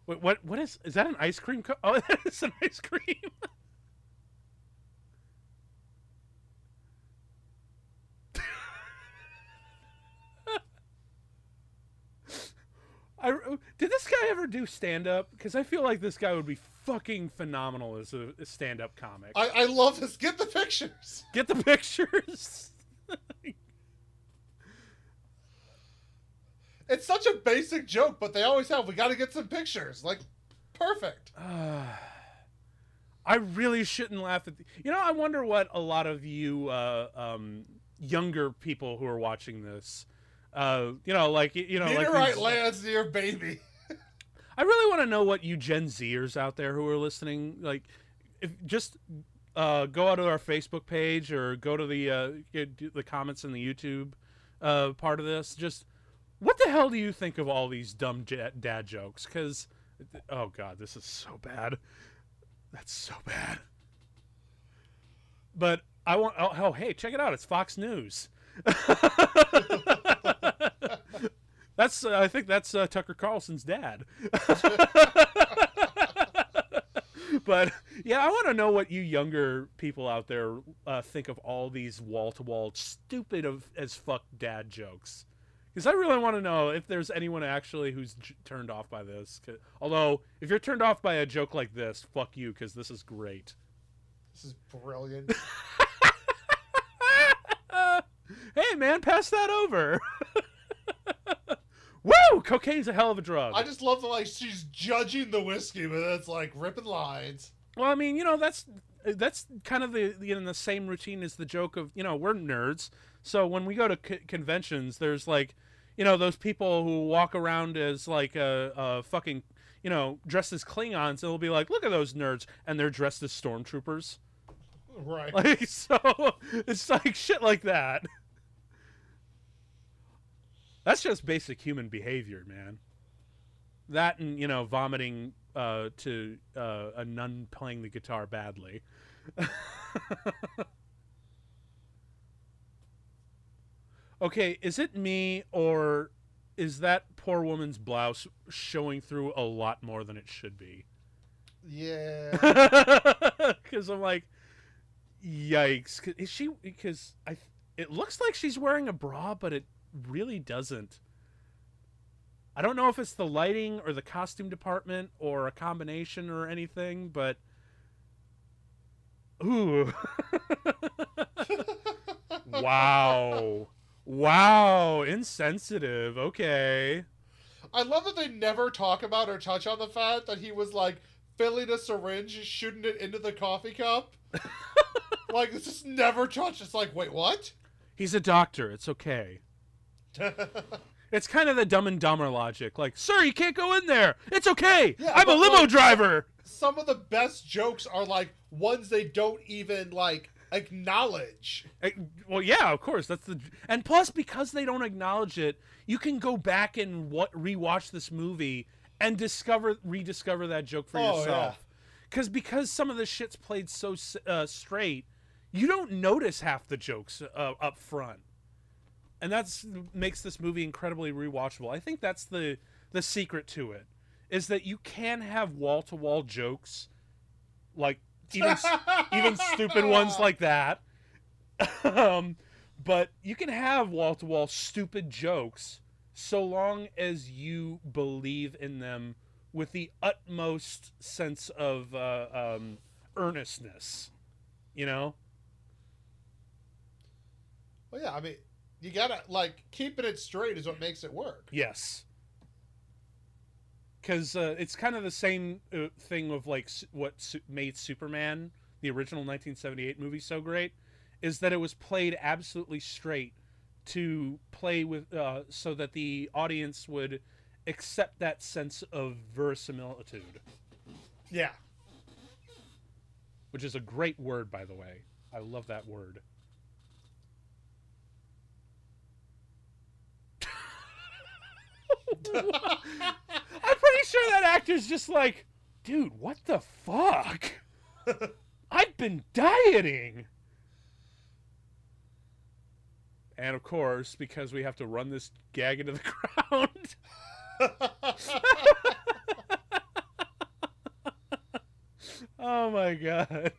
S1: Wait, what? What is? Is that an ice cream? Co- oh, it's an ice cream. I did this guy ever do stand up? Because I feel like this guy would be fucking phenomenal as a, stand up comic.
S2: I, I love this. Get the pictures.
S1: Get the pictures.
S2: It's such a basic joke, but they always have. We got to get some pictures. Like, perfect.
S1: Uh, I really shouldn't laugh at. The, you know, I wonder what a lot of you uh, um, younger people who are watching this, uh, you know, like you know, like
S2: Meteorite
S1: these-
S2: lands near baby.
S1: I really want to know what you Gen Zers out there who are listening, like, if just uh, go out to our Facebook page or go to the uh, the comments in the YouTube uh, part of this. Just what the hell do you think of all these dumb j- dad jokes? Because oh god, this is so bad. That's so bad. But I want. Oh, oh hey, check it out! It's Fox News. that's. Uh, I think that's uh, Tucker Carlson's dad. but yeah, I want to know what you younger people out there uh, think of all these wall-to-wall stupid of as fuck dad jokes. Because I really want to know if there's anyone actually who's j- turned off by this. Although, if you're turned off by a joke like this, fuck you, because this is great.
S2: This is brilliant.
S1: hey, man, pass that over. Woo! Cocaine's a hell of a drug.
S2: I just love the like she's judging the whiskey, but it's like ripping lines.
S1: Well, I mean, you know, that's that's kind of the you know the same routine as the joke of you know we're nerds. So when we go to c- conventions, there's like you know those people who walk around as like a, a fucking you know dressed as Klingons. And they'll be like, look at those nerds, and they're dressed as stormtroopers.
S2: Right.
S1: Like so, it's like shit like that. That's just basic human behavior, man. That and you know vomiting uh, to uh, a nun playing the guitar badly. okay, is it me or is that poor woman's blouse showing through a lot more than it should be?
S2: yeah.
S1: Because I'm like, yikes. Is she? Because I, it looks like she's wearing a bra, but it really doesn't. I don't know if it's the lighting or the costume department or a combination or anything, but ooh, wow, wow, insensitive. Okay.
S2: I love that they never talk about or touch on the fact that he was like filling a syringe, and shooting it into the coffee cup. like it's just never touched. It's like, wait, what?
S1: He's a doctor. It's okay. It's kind of the dumb and dumber logic. Like, sir, you can't go in there. It's okay.
S2: Yeah,
S1: I'm a limo
S2: like-
S1: driver.
S2: Some of the best jokes are like ones they don't even like acknowledge.
S1: Eh, Well, yeah, of course. That's the and plus because they don't acknowledge it, you can go back and what rewatch this movie and discover rediscover that joke for
S2: Oh,
S1: yourself. Because because some of the shit's played so uh, straight, you don't notice half the jokes uh, up front, and that's makes this movie incredibly rewatchable. I think that's the the secret to it is that you can have wall to wall jokes, like even even stupid ones like that. um, but you can have wall to wall stupid jokes so long as you believe in them with the utmost sense of uh, um, earnestness. You know?
S2: Well, yeah, I mean, you gotta like keeping it straight is what makes it work.
S1: Yes. Because uh, it's kind of the same uh, thing of like what su- made Superman, the original 1978 movie, so great, is that it was played absolutely straight to play with, uh, so that the audience would accept that sense of verisimilitude.
S2: Yeah.
S1: which is a great word, by the way. I love that word. I'm pretty sure that actor's just like, dude, what the fuck? I've been dieting. And of course, because we have to run this gag into the ground. oh my god.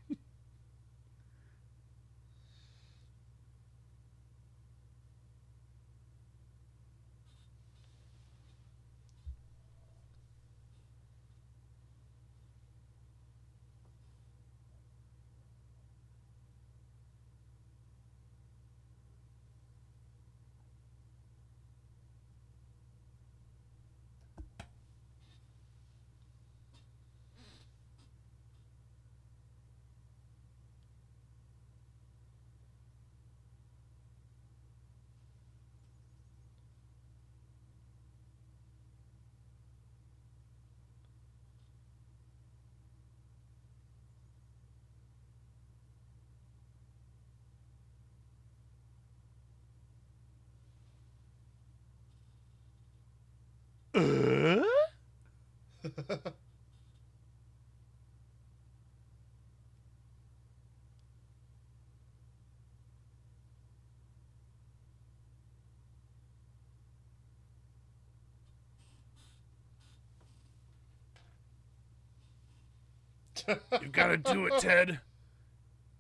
S1: You gotta do it, Ted.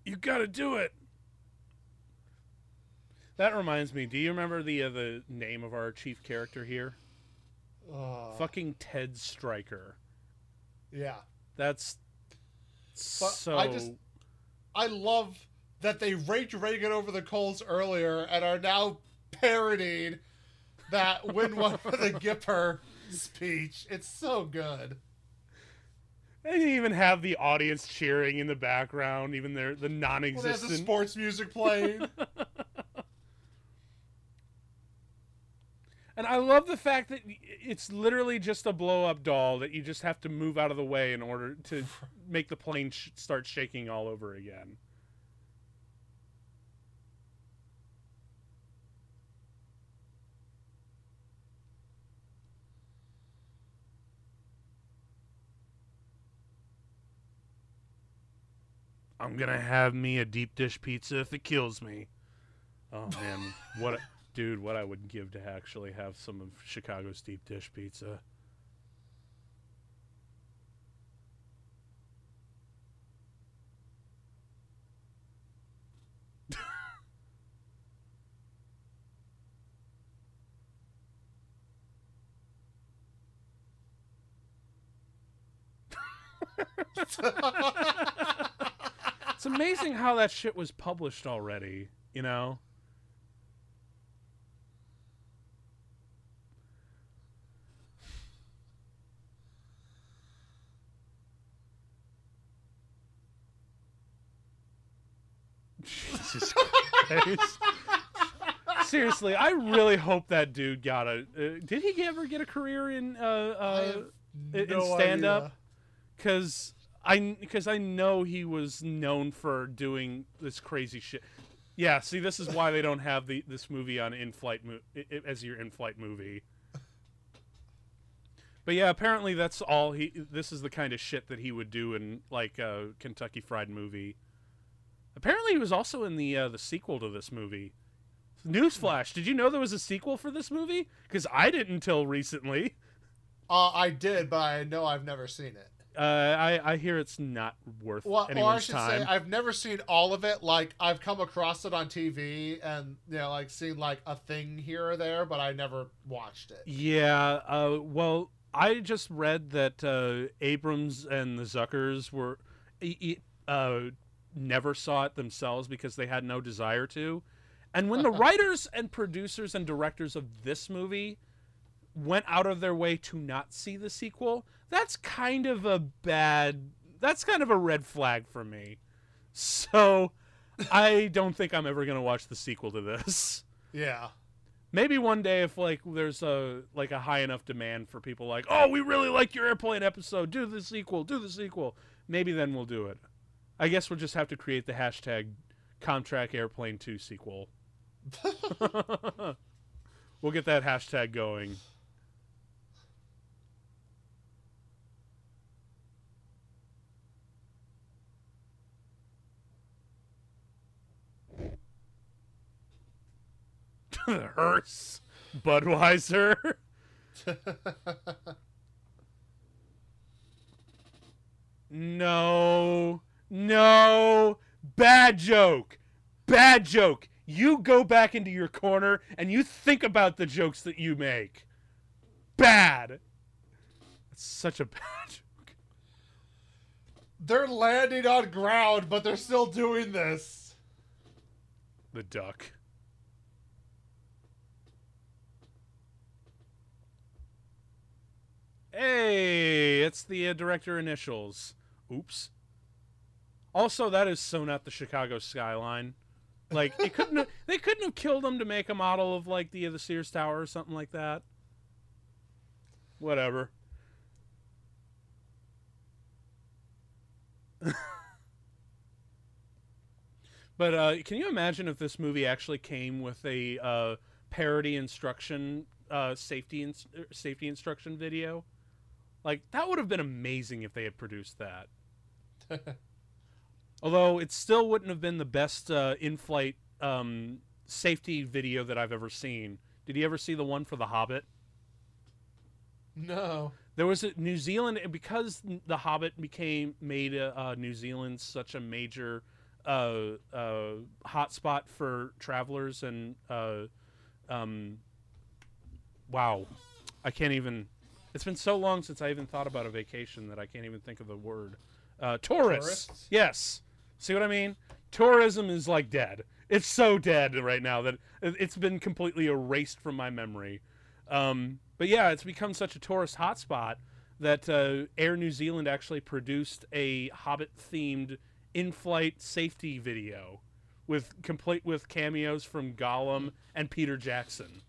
S1: You gotta do it. That reminds me. Do you remember the uh, the name of our chief character here?
S2: Uh,
S1: Fucking Ted Stryker.
S2: yeah.
S1: That's
S2: But
S1: so.
S2: I just- I love that they raked Reagan over the coals earlier and are now parodying that win one for the Gipper speech. It's so good.
S1: They even have the audience cheering in the background, even their the
S2: Well, the
S1: non-existent.
S2: sports music playing.
S1: and I love the fact that it's literally just a blow-up doll that you just have to move out of the way in order to make the plane sh- start shaking all over again. I'm gonna have me a deep dish pizza if it kills me. Oh man, what a, dude, what I would give to actually have some of Chicago's deep dish pizza. It's amazing how that shit was published already, you know? Jesus Christ. Seriously, I really hope that dude got a. Uh, did he ever get a career in uh, uh,
S2: have
S1: in
S2: no
S1: stand-up? because I because I know he was known for doing this crazy shit. Yeah, see, this is why they don't have the this movie on in-flight mo- i- i- as your in-flight movie. But yeah, apparently that's all he. This is the kind of shit that he would do in like a Kentucky Fried Movie. Apparently, he was also in the uh, the sequel to this movie. Newsflash! Did you know there was a sequel for this movie? Because I didn't until recently.
S2: Uh, I did, but I know I've never seen it.
S1: Uh, I I hear it's not worth
S2: Well, or I should
S1: time.
S2: Say, I've never seen all of it. Like, I've come across it on TV and, you know, like, seen, like, a thing here or there, but I never watched it.
S1: Yeah, uh, well, I just read that uh, Abrahams and the Zuckers were uh, never saw it themselves because they had no desire to. And when the writers and producers and directors of this movie went out of their way to not see the sequel, that's kind of a bad. That's kind of a red flag for me. So, I don't think I'm ever going to watch the sequel to this
S2: Yeah.
S1: maybe one day if like there's a like a high enough demand for people like oh we really like your airplane episode do the sequel do the sequel maybe then we'll do it I guess we'll just have to create the hashtag Comtrack Airplane 2 sequel. we'll get that hashtag going. Hearse, Budweiser. no, bad joke, bad joke. You go back into your corner and you think about the jokes that you make. Bad. It's such a bad joke.
S2: they're landing on ground, but they're still doing this.
S1: The duck. Hey, it's the uh, director initials. Oops. Also, that is so not the Chicago skyline. Like it couldn't. Have, they couldn't have killed him to make a model of like the the Sears Tower or something like that. Whatever. but uh, can you imagine if this movie actually came with a uh, parody instruction, uh, safety in- safety instruction video? Like that would have been amazing if they had produced that. Although it still wouldn't have been the best uh, in-flight um, safety video that I've ever seen. Did you ever see the one for The Hobbit?
S2: No.
S1: There was a New Zealand because The Hobbit became made uh, uh, New Zealand such a major uh, uh, hotspot for travelers and uh, um, wow, I can't even. It's been so long since I even thought about a vacation that I can't even think of the word. Uh, tourists.
S2: Tourists?
S1: Yes. See what I mean? Tourism is like dead. It's so dead right now that it- it's been completely erased from my memory. Um, but yeah, it's become such a tourist hotspot that uh, Air New Zealand actually produced a Hobbit-themed in-flight safety video with complete with cameos from Gollum and Peter Jackson.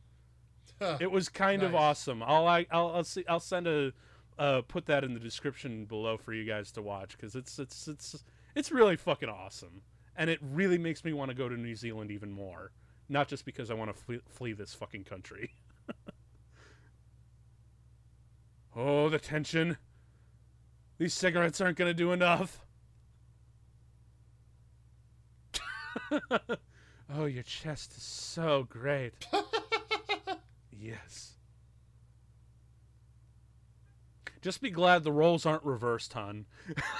S1: It was kind of awesome. I'll I, I'll I'll, see, I'll send a uh, put that in the description below for you guys to watch because it's it's it's it's really fucking awesome, and it really makes me want to go to New Zealand even more. Not just because I want to flee, flee this fucking country. oh, the tension. These cigarettes aren't gonna do enough. oh, your chest is so great. Yes. Just be glad the roles aren't reversed, hun.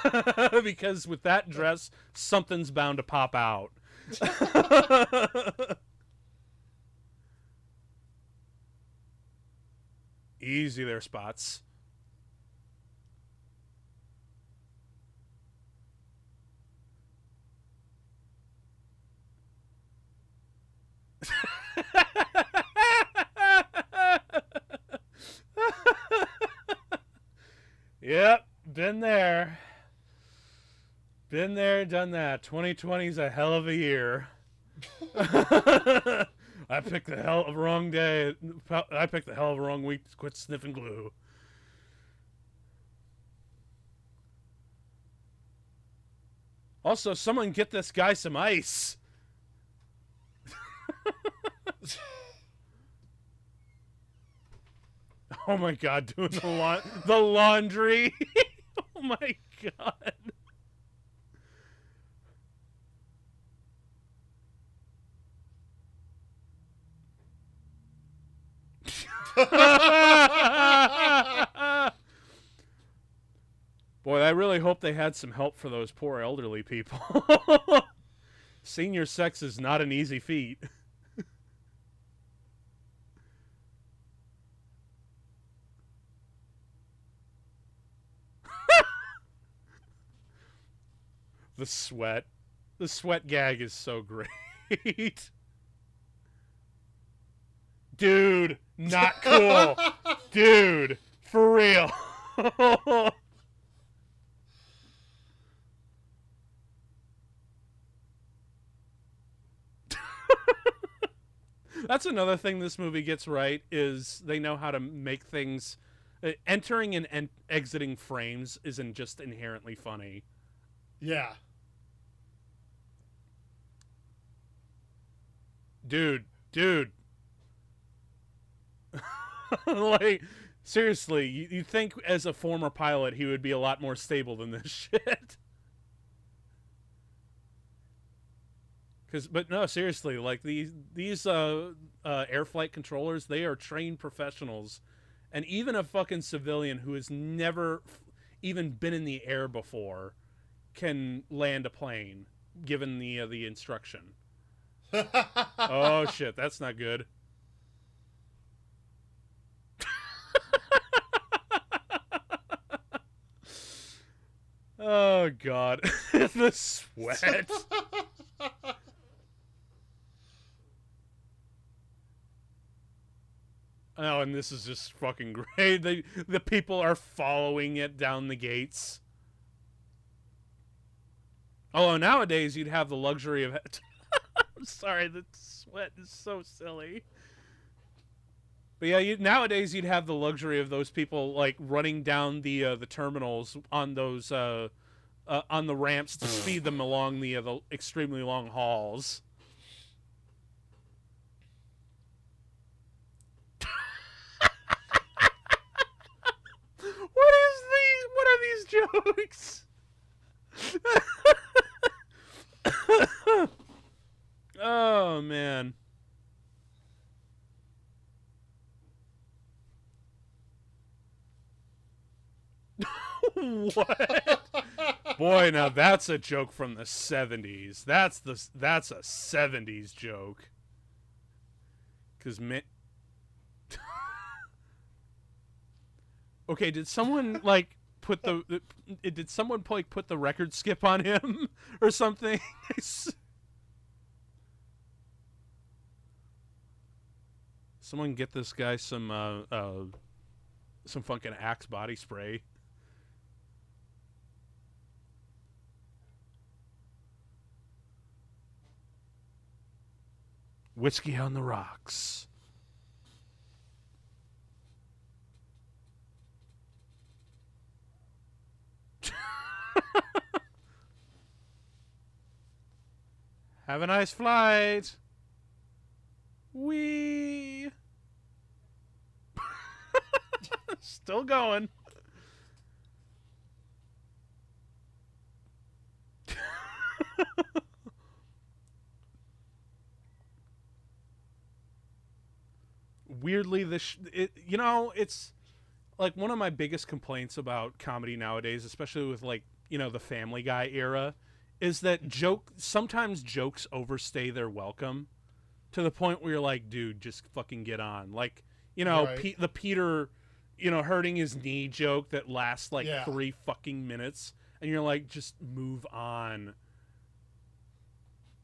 S1: because with that dress, something's bound to pop out. Easy there, spots. Yep, been there. Been there, done that. 2020's a hell of a year. I picked the hell of a wrong day. I picked the hell of a wrong week to quit sniffing glue. Also, someone get this guy some ice. Oh my god, doing the la- the laundry. oh my god. Boy, I really hope they had some help for those poor elderly people. Senior sex is not an easy feat. The sweat. The sweat gag is so great. Dude, not cool. Dude, for real. That's another thing this movie gets right is they know how to make things uh, entering and en- exiting frames isn't just inherently funny.
S2: yeah.
S1: Dude, dude. like seriously, you, you think as a former pilot he would be a lot more stable than this shit? Cause, but no, seriously, like these these uh, uh, air flight controllers, they are trained professionals, and even a fucking civilian who has never even been in the air before can land a plane given the uh, the instruction. Oh shit, that's not good. oh god, the sweat. Oh, and this is just fucking great. The the people are following it down the gates. Oh, nowadays you'd have the luxury of. I'm sorry, the sweat is so silly. But yeah, you, nowadays you'd have the luxury of those people like running down the uh, the terminals on those uh, uh, on the ramps to speed them along the uh, the extremely long halls. what is these? What are these jokes? Oh man. what? Boy, now that's a joke from the 70s. That's the that's a 70s joke. Cuz man Okay, did someone like put the, did someone like put the record skip on him or something? someone get this guy some uh, uh some fucking Axe body spray. Whiskey on the rocks. Have a nice flight. We still going. Weirdly, this it, you know it's like one of my biggest complaints about comedy nowadays, especially with like you know the Family Guy era, is that joke sometimes jokes overstay their welcome to the point where you're like, dude, just fucking get on. Like, you know,
S2: Right.
S1: Pe- the Peter, you know, hurting his knee joke that lasts like
S2: Yeah.
S1: three fucking minutes, and you're like, just move on.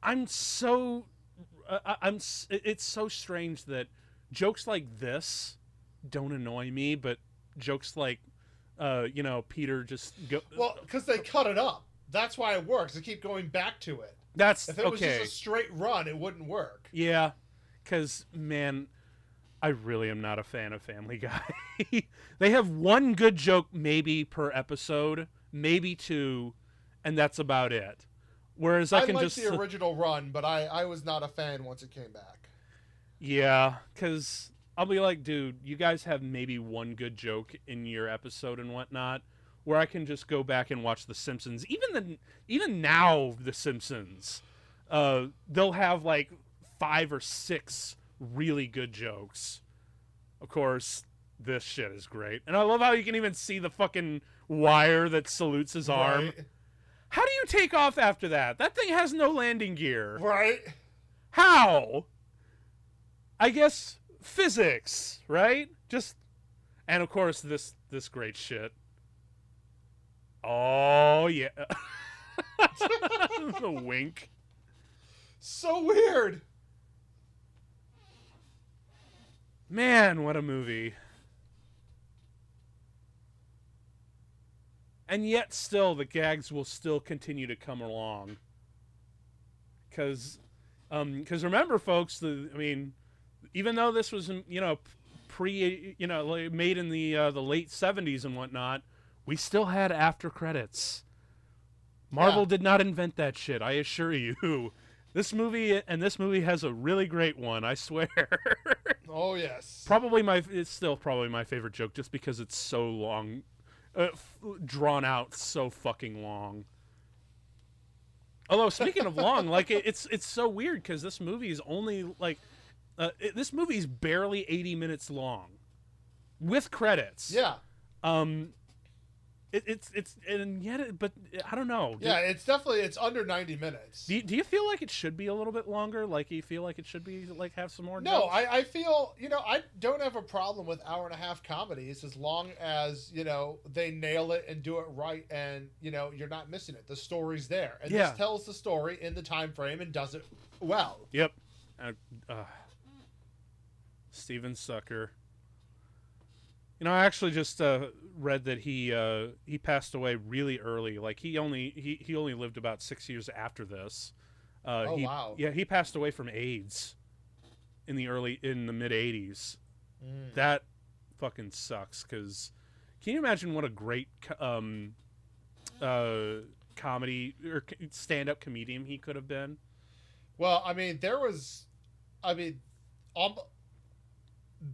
S1: I'm so, uh, I'm. It's so strange that jokes like this don't annoy me, but jokes like, uh, you know, Peter just go.
S2: well, because they cut it up. That's why it works. They keep going back to it.
S1: that's
S2: If it was
S1: okay.
S2: just a straight run, it wouldn't work.
S1: Yeah, because man, I really am not a fan of Family Guy. they have one good joke maybe per episode, maybe two, and that's about it. Whereas I,
S2: I,
S1: can just
S2: the original run, but I, I was not a fan once it came back.
S1: yeah, because I'll be like, dude, you guys have maybe one good joke in your episode and whatnot. Where I can just go back and watch The Simpsons. Even the even now, The Simpsons, uh, they'll have like five or six really good jokes. Of course, this shit is great, and I love how you can even see the fucking wire that salutes his arm.
S2: Right?
S1: How do you take off after that? That thing has no landing gear.
S2: Right?
S1: How? I guess physics, right? Just and of course this this great shit. Oh yeah. the wink.
S2: So weird.
S1: Man, what a movie. And yet still the gags will still continue to come along. Cuz um cuz remember folks, the I mean even though this was you know pre you know made in the uh, the late 70s and whatnot, we still had after credits. Marvel
S2: Yeah.
S1: did not invent that shit, I assure you. This movie and this movie has a really great one. I swear.
S2: Oh yes.
S1: probably my it's still probably my favorite joke just because it's so long, uh, f- drawn out so fucking long. Although speaking of long, like it, it's it's so weird because this movie is only like uh, it, this movie is barely eighty minutes long, with credits.
S2: yeah.
S1: Um. It, it's it's and yet it, but I don't know. Do-
S2: Yeah, it's definitely it's under 90 minutes.
S1: Do you, do you feel like it should be a little bit longer? Like you feel like it should be like have some more?
S2: No? I, I feel you know I don't have a problem with hour and a half comedies as long as you know they nail it and do it right, and you know you're not missing it. The story's there, and
S1: Yeah.
S2: this tells the story in the time frame and does it well.
S1: Yep. Uh, uh, Stephen Stucker. You know, I actually just uh, read that he uh, he passed away really early. Like he only he, he only lived about six years after this. Uh,
S2: Oh,
S1: he-
S2: wow.
S1: Yeah, he passed away from AIDS in the early in the mid '80s.
S2: Mm.
S1: That fucking sucks. Because can you imagine what a great um, uh, comedy or stand up comedian he could have been?
S2: Well, I mean, there was, I mean, um,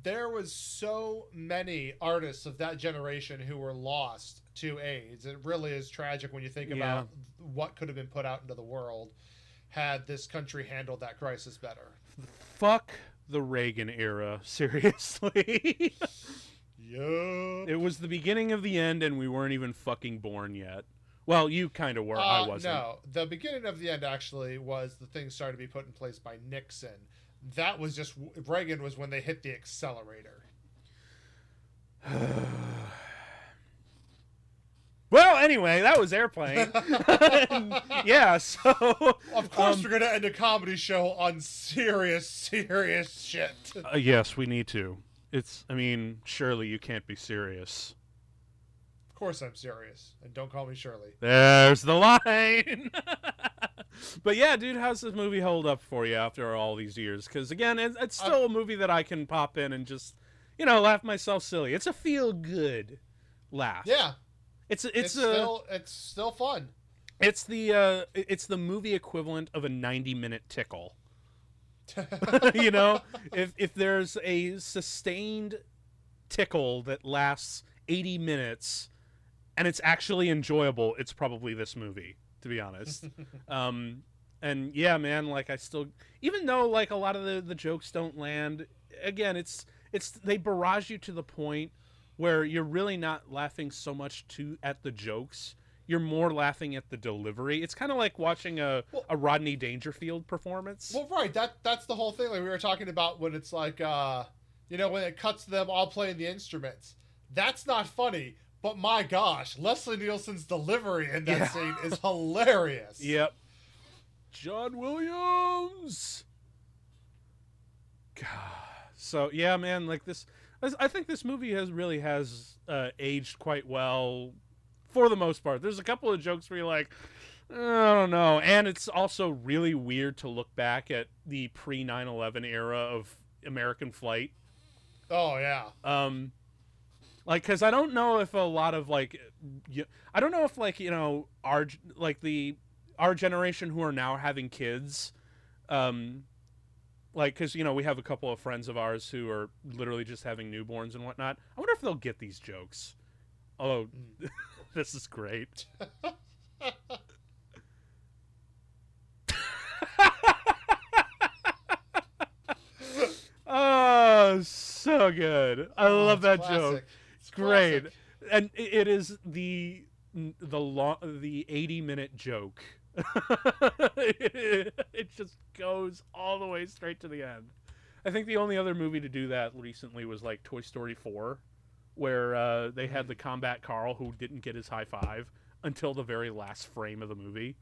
S2: there was so many artists of that generation who were lost to AIDS. It really is tragic when you think
S1: Yeah.
S2: about what could have been put out into the world had this country handled that crisis better.
S1: Fuck the Reagan era. Seriously.
S2: Yeah.
S1: it was the beginning of the end, and we weren't even fucking born yet. Well, you kind of were. I
S2: Uh,
S1: wasn't.
S2: No, the beginning of the end actually was the things started to be put in place by Nixon. That was just Reagan was when they hit the accelerator.
S1: well, anyway, that was Airplane. yeah, so.
S2: Of course,
S1: Um,
S2: we're gonna end a comedy show on serious, serious shit.
S1: Uh, yes, we need to. It's, I mean, surely you can't be serious.
S2: Of course, I'm serious, and don't call me Shirley.
S1: There's the line. but yeah, dude, how's this movie hold up for you after all these years? Because again, it, it's still a movie that I can pop in and just, you know, laugh myself silly. It's a feel good laugh.
S2: Yeah,
S1: it's
S2: it's,
S1: it's, a
S2: still it's still fun.
S1: it's the uh, it's the movie equivalent of a 90 minute tickle. you know, if if there's a sustained tickle that lasts 80 minutes and it's actually enjoyable, it's probably this movie, to be honest. um and yeah, man, like I still even though like a lot of the the jokes don't land, again, it's it's they barrage you to the point where you're really not laughing so much to at the jokes. You're more laughing at the delivery. It's kind of like watching a,
S2: Well-
S1: a Rodney Dangerfield performance.
S2: well, right. That that's the whole thing. Like we were talking about when it's like, uh, you know, when it cuts to them all playing the instruments. That's not funny. But my gosh, Leslie Nielsen's delivery in that
S1: Yeah.
S2: scene is hilarious.
S1: Yep. John Williams. God. So yeah, man, like this. I think this movie has really has uh, aged quite well, for the most part. There's a couple of jokes where you're like, I don't know, and it's also really weird to look back at the pre 9/11 era of American flight
S2: Oh yeah.
S1: um like because i don't know if a lot of like I don't know if like you know our like the our generation who are now having kids um like because you know we have a couple of friends of ours who are literally just having newborns and whatnot. I wonder if they'll get these jokes. Oh this is great. Oh so good. I
S2: Oh,
S1: love that joke.
S2: classic. It's
S1: great
S2: classic.
S1: and it is the the long the 80 minute joke. It just goes all the way straight to the end. I think the only other movie to do that recently was like toy story 4 where uh, they had the combat carl who didn't get his high five until the very last frame of the movie.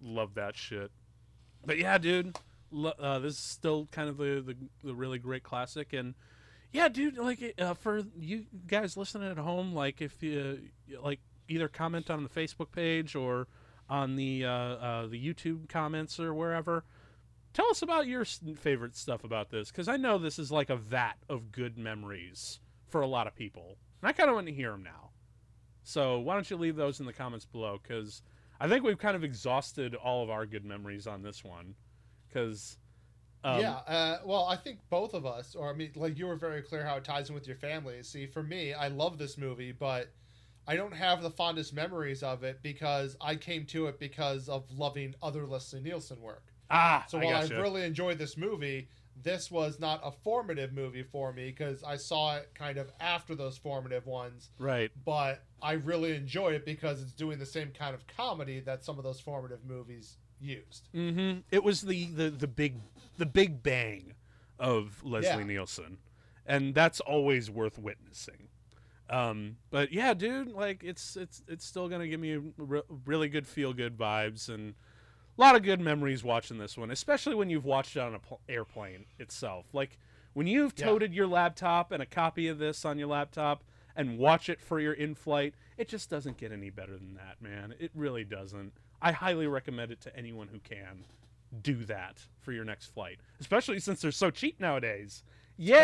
S1: Love that shit. But yeah dude uh, this is still kind of the, the, the really great classic and yeah, dude. Like uh, for you guys listening at home, like if you like either comment on the Facebook page or on the uh, uh, the YouTube comments or wherever, tell us about your favorite stuff about this because I know this is like a vat of good memories for a lot of people, and I kind of want to hear them now. So why don't you leave those in the comments below? Because I think we've kind of exhausted all of our good memories on this one, because um,
S2: yeah, uh, well, I think both of us, or I mean, like you were very clear how it ties in with your family. See, for me, I love this movie, but I don't have the fondest memories of it because I came to it because of loving other Leslie Nielsen work.
S1: ah,
S2: So while I
S1: gotcha.
S2: really enjoyed this movie, this was not a formative movie for me because I saw it kind of after those formative ones.
S1: right,
S2: But I really enjoy it because it's doing the same kind of comedy that some of those formative movies used.
S1: mm-hmm. it was the, the the big the big bang of Leslie
S2: Yeah.
S1: Nielsen, and that's always worth witnessing. Um, but yeah, dude, like it's it's it's still gonna give me re- really good feel good vibes and a lot of good memories watching this one, especially when you've watched it on an pl- airplane itself. Like when you've
S2: Yeah.
S1: toted your laptop and a copy of this on your laptop and watch it for your in-flight, it just doesn't get any better than that, man. It really doesn't. I highly recommend it to anyone who can do that for your next flight, especially since they're so cheap nowadays. Yay!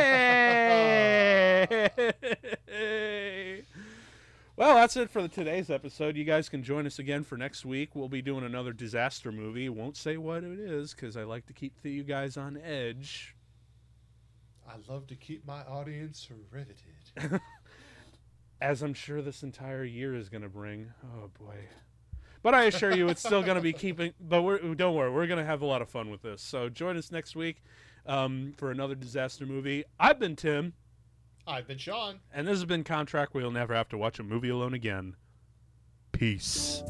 S1: Well, that's it for the, today's episode. You guys can join us again for next week. We'll be doing another disaster movie. Won't say what it is because I like to keep the, you guys on edge.
S2: I love to keep my audience riveted.
S1: as I'm sure this entire year is going to bring. Oh boy. But I assure you, it's still going to be keeping. But we're, don't worry, we're going to have a lot of fun with this. So join us next week um, for another disaster movie. I've been Tim,
S2: I've been Sean.
S1: and this has been Contract. We'll never have to watch a movie alone again. Peace.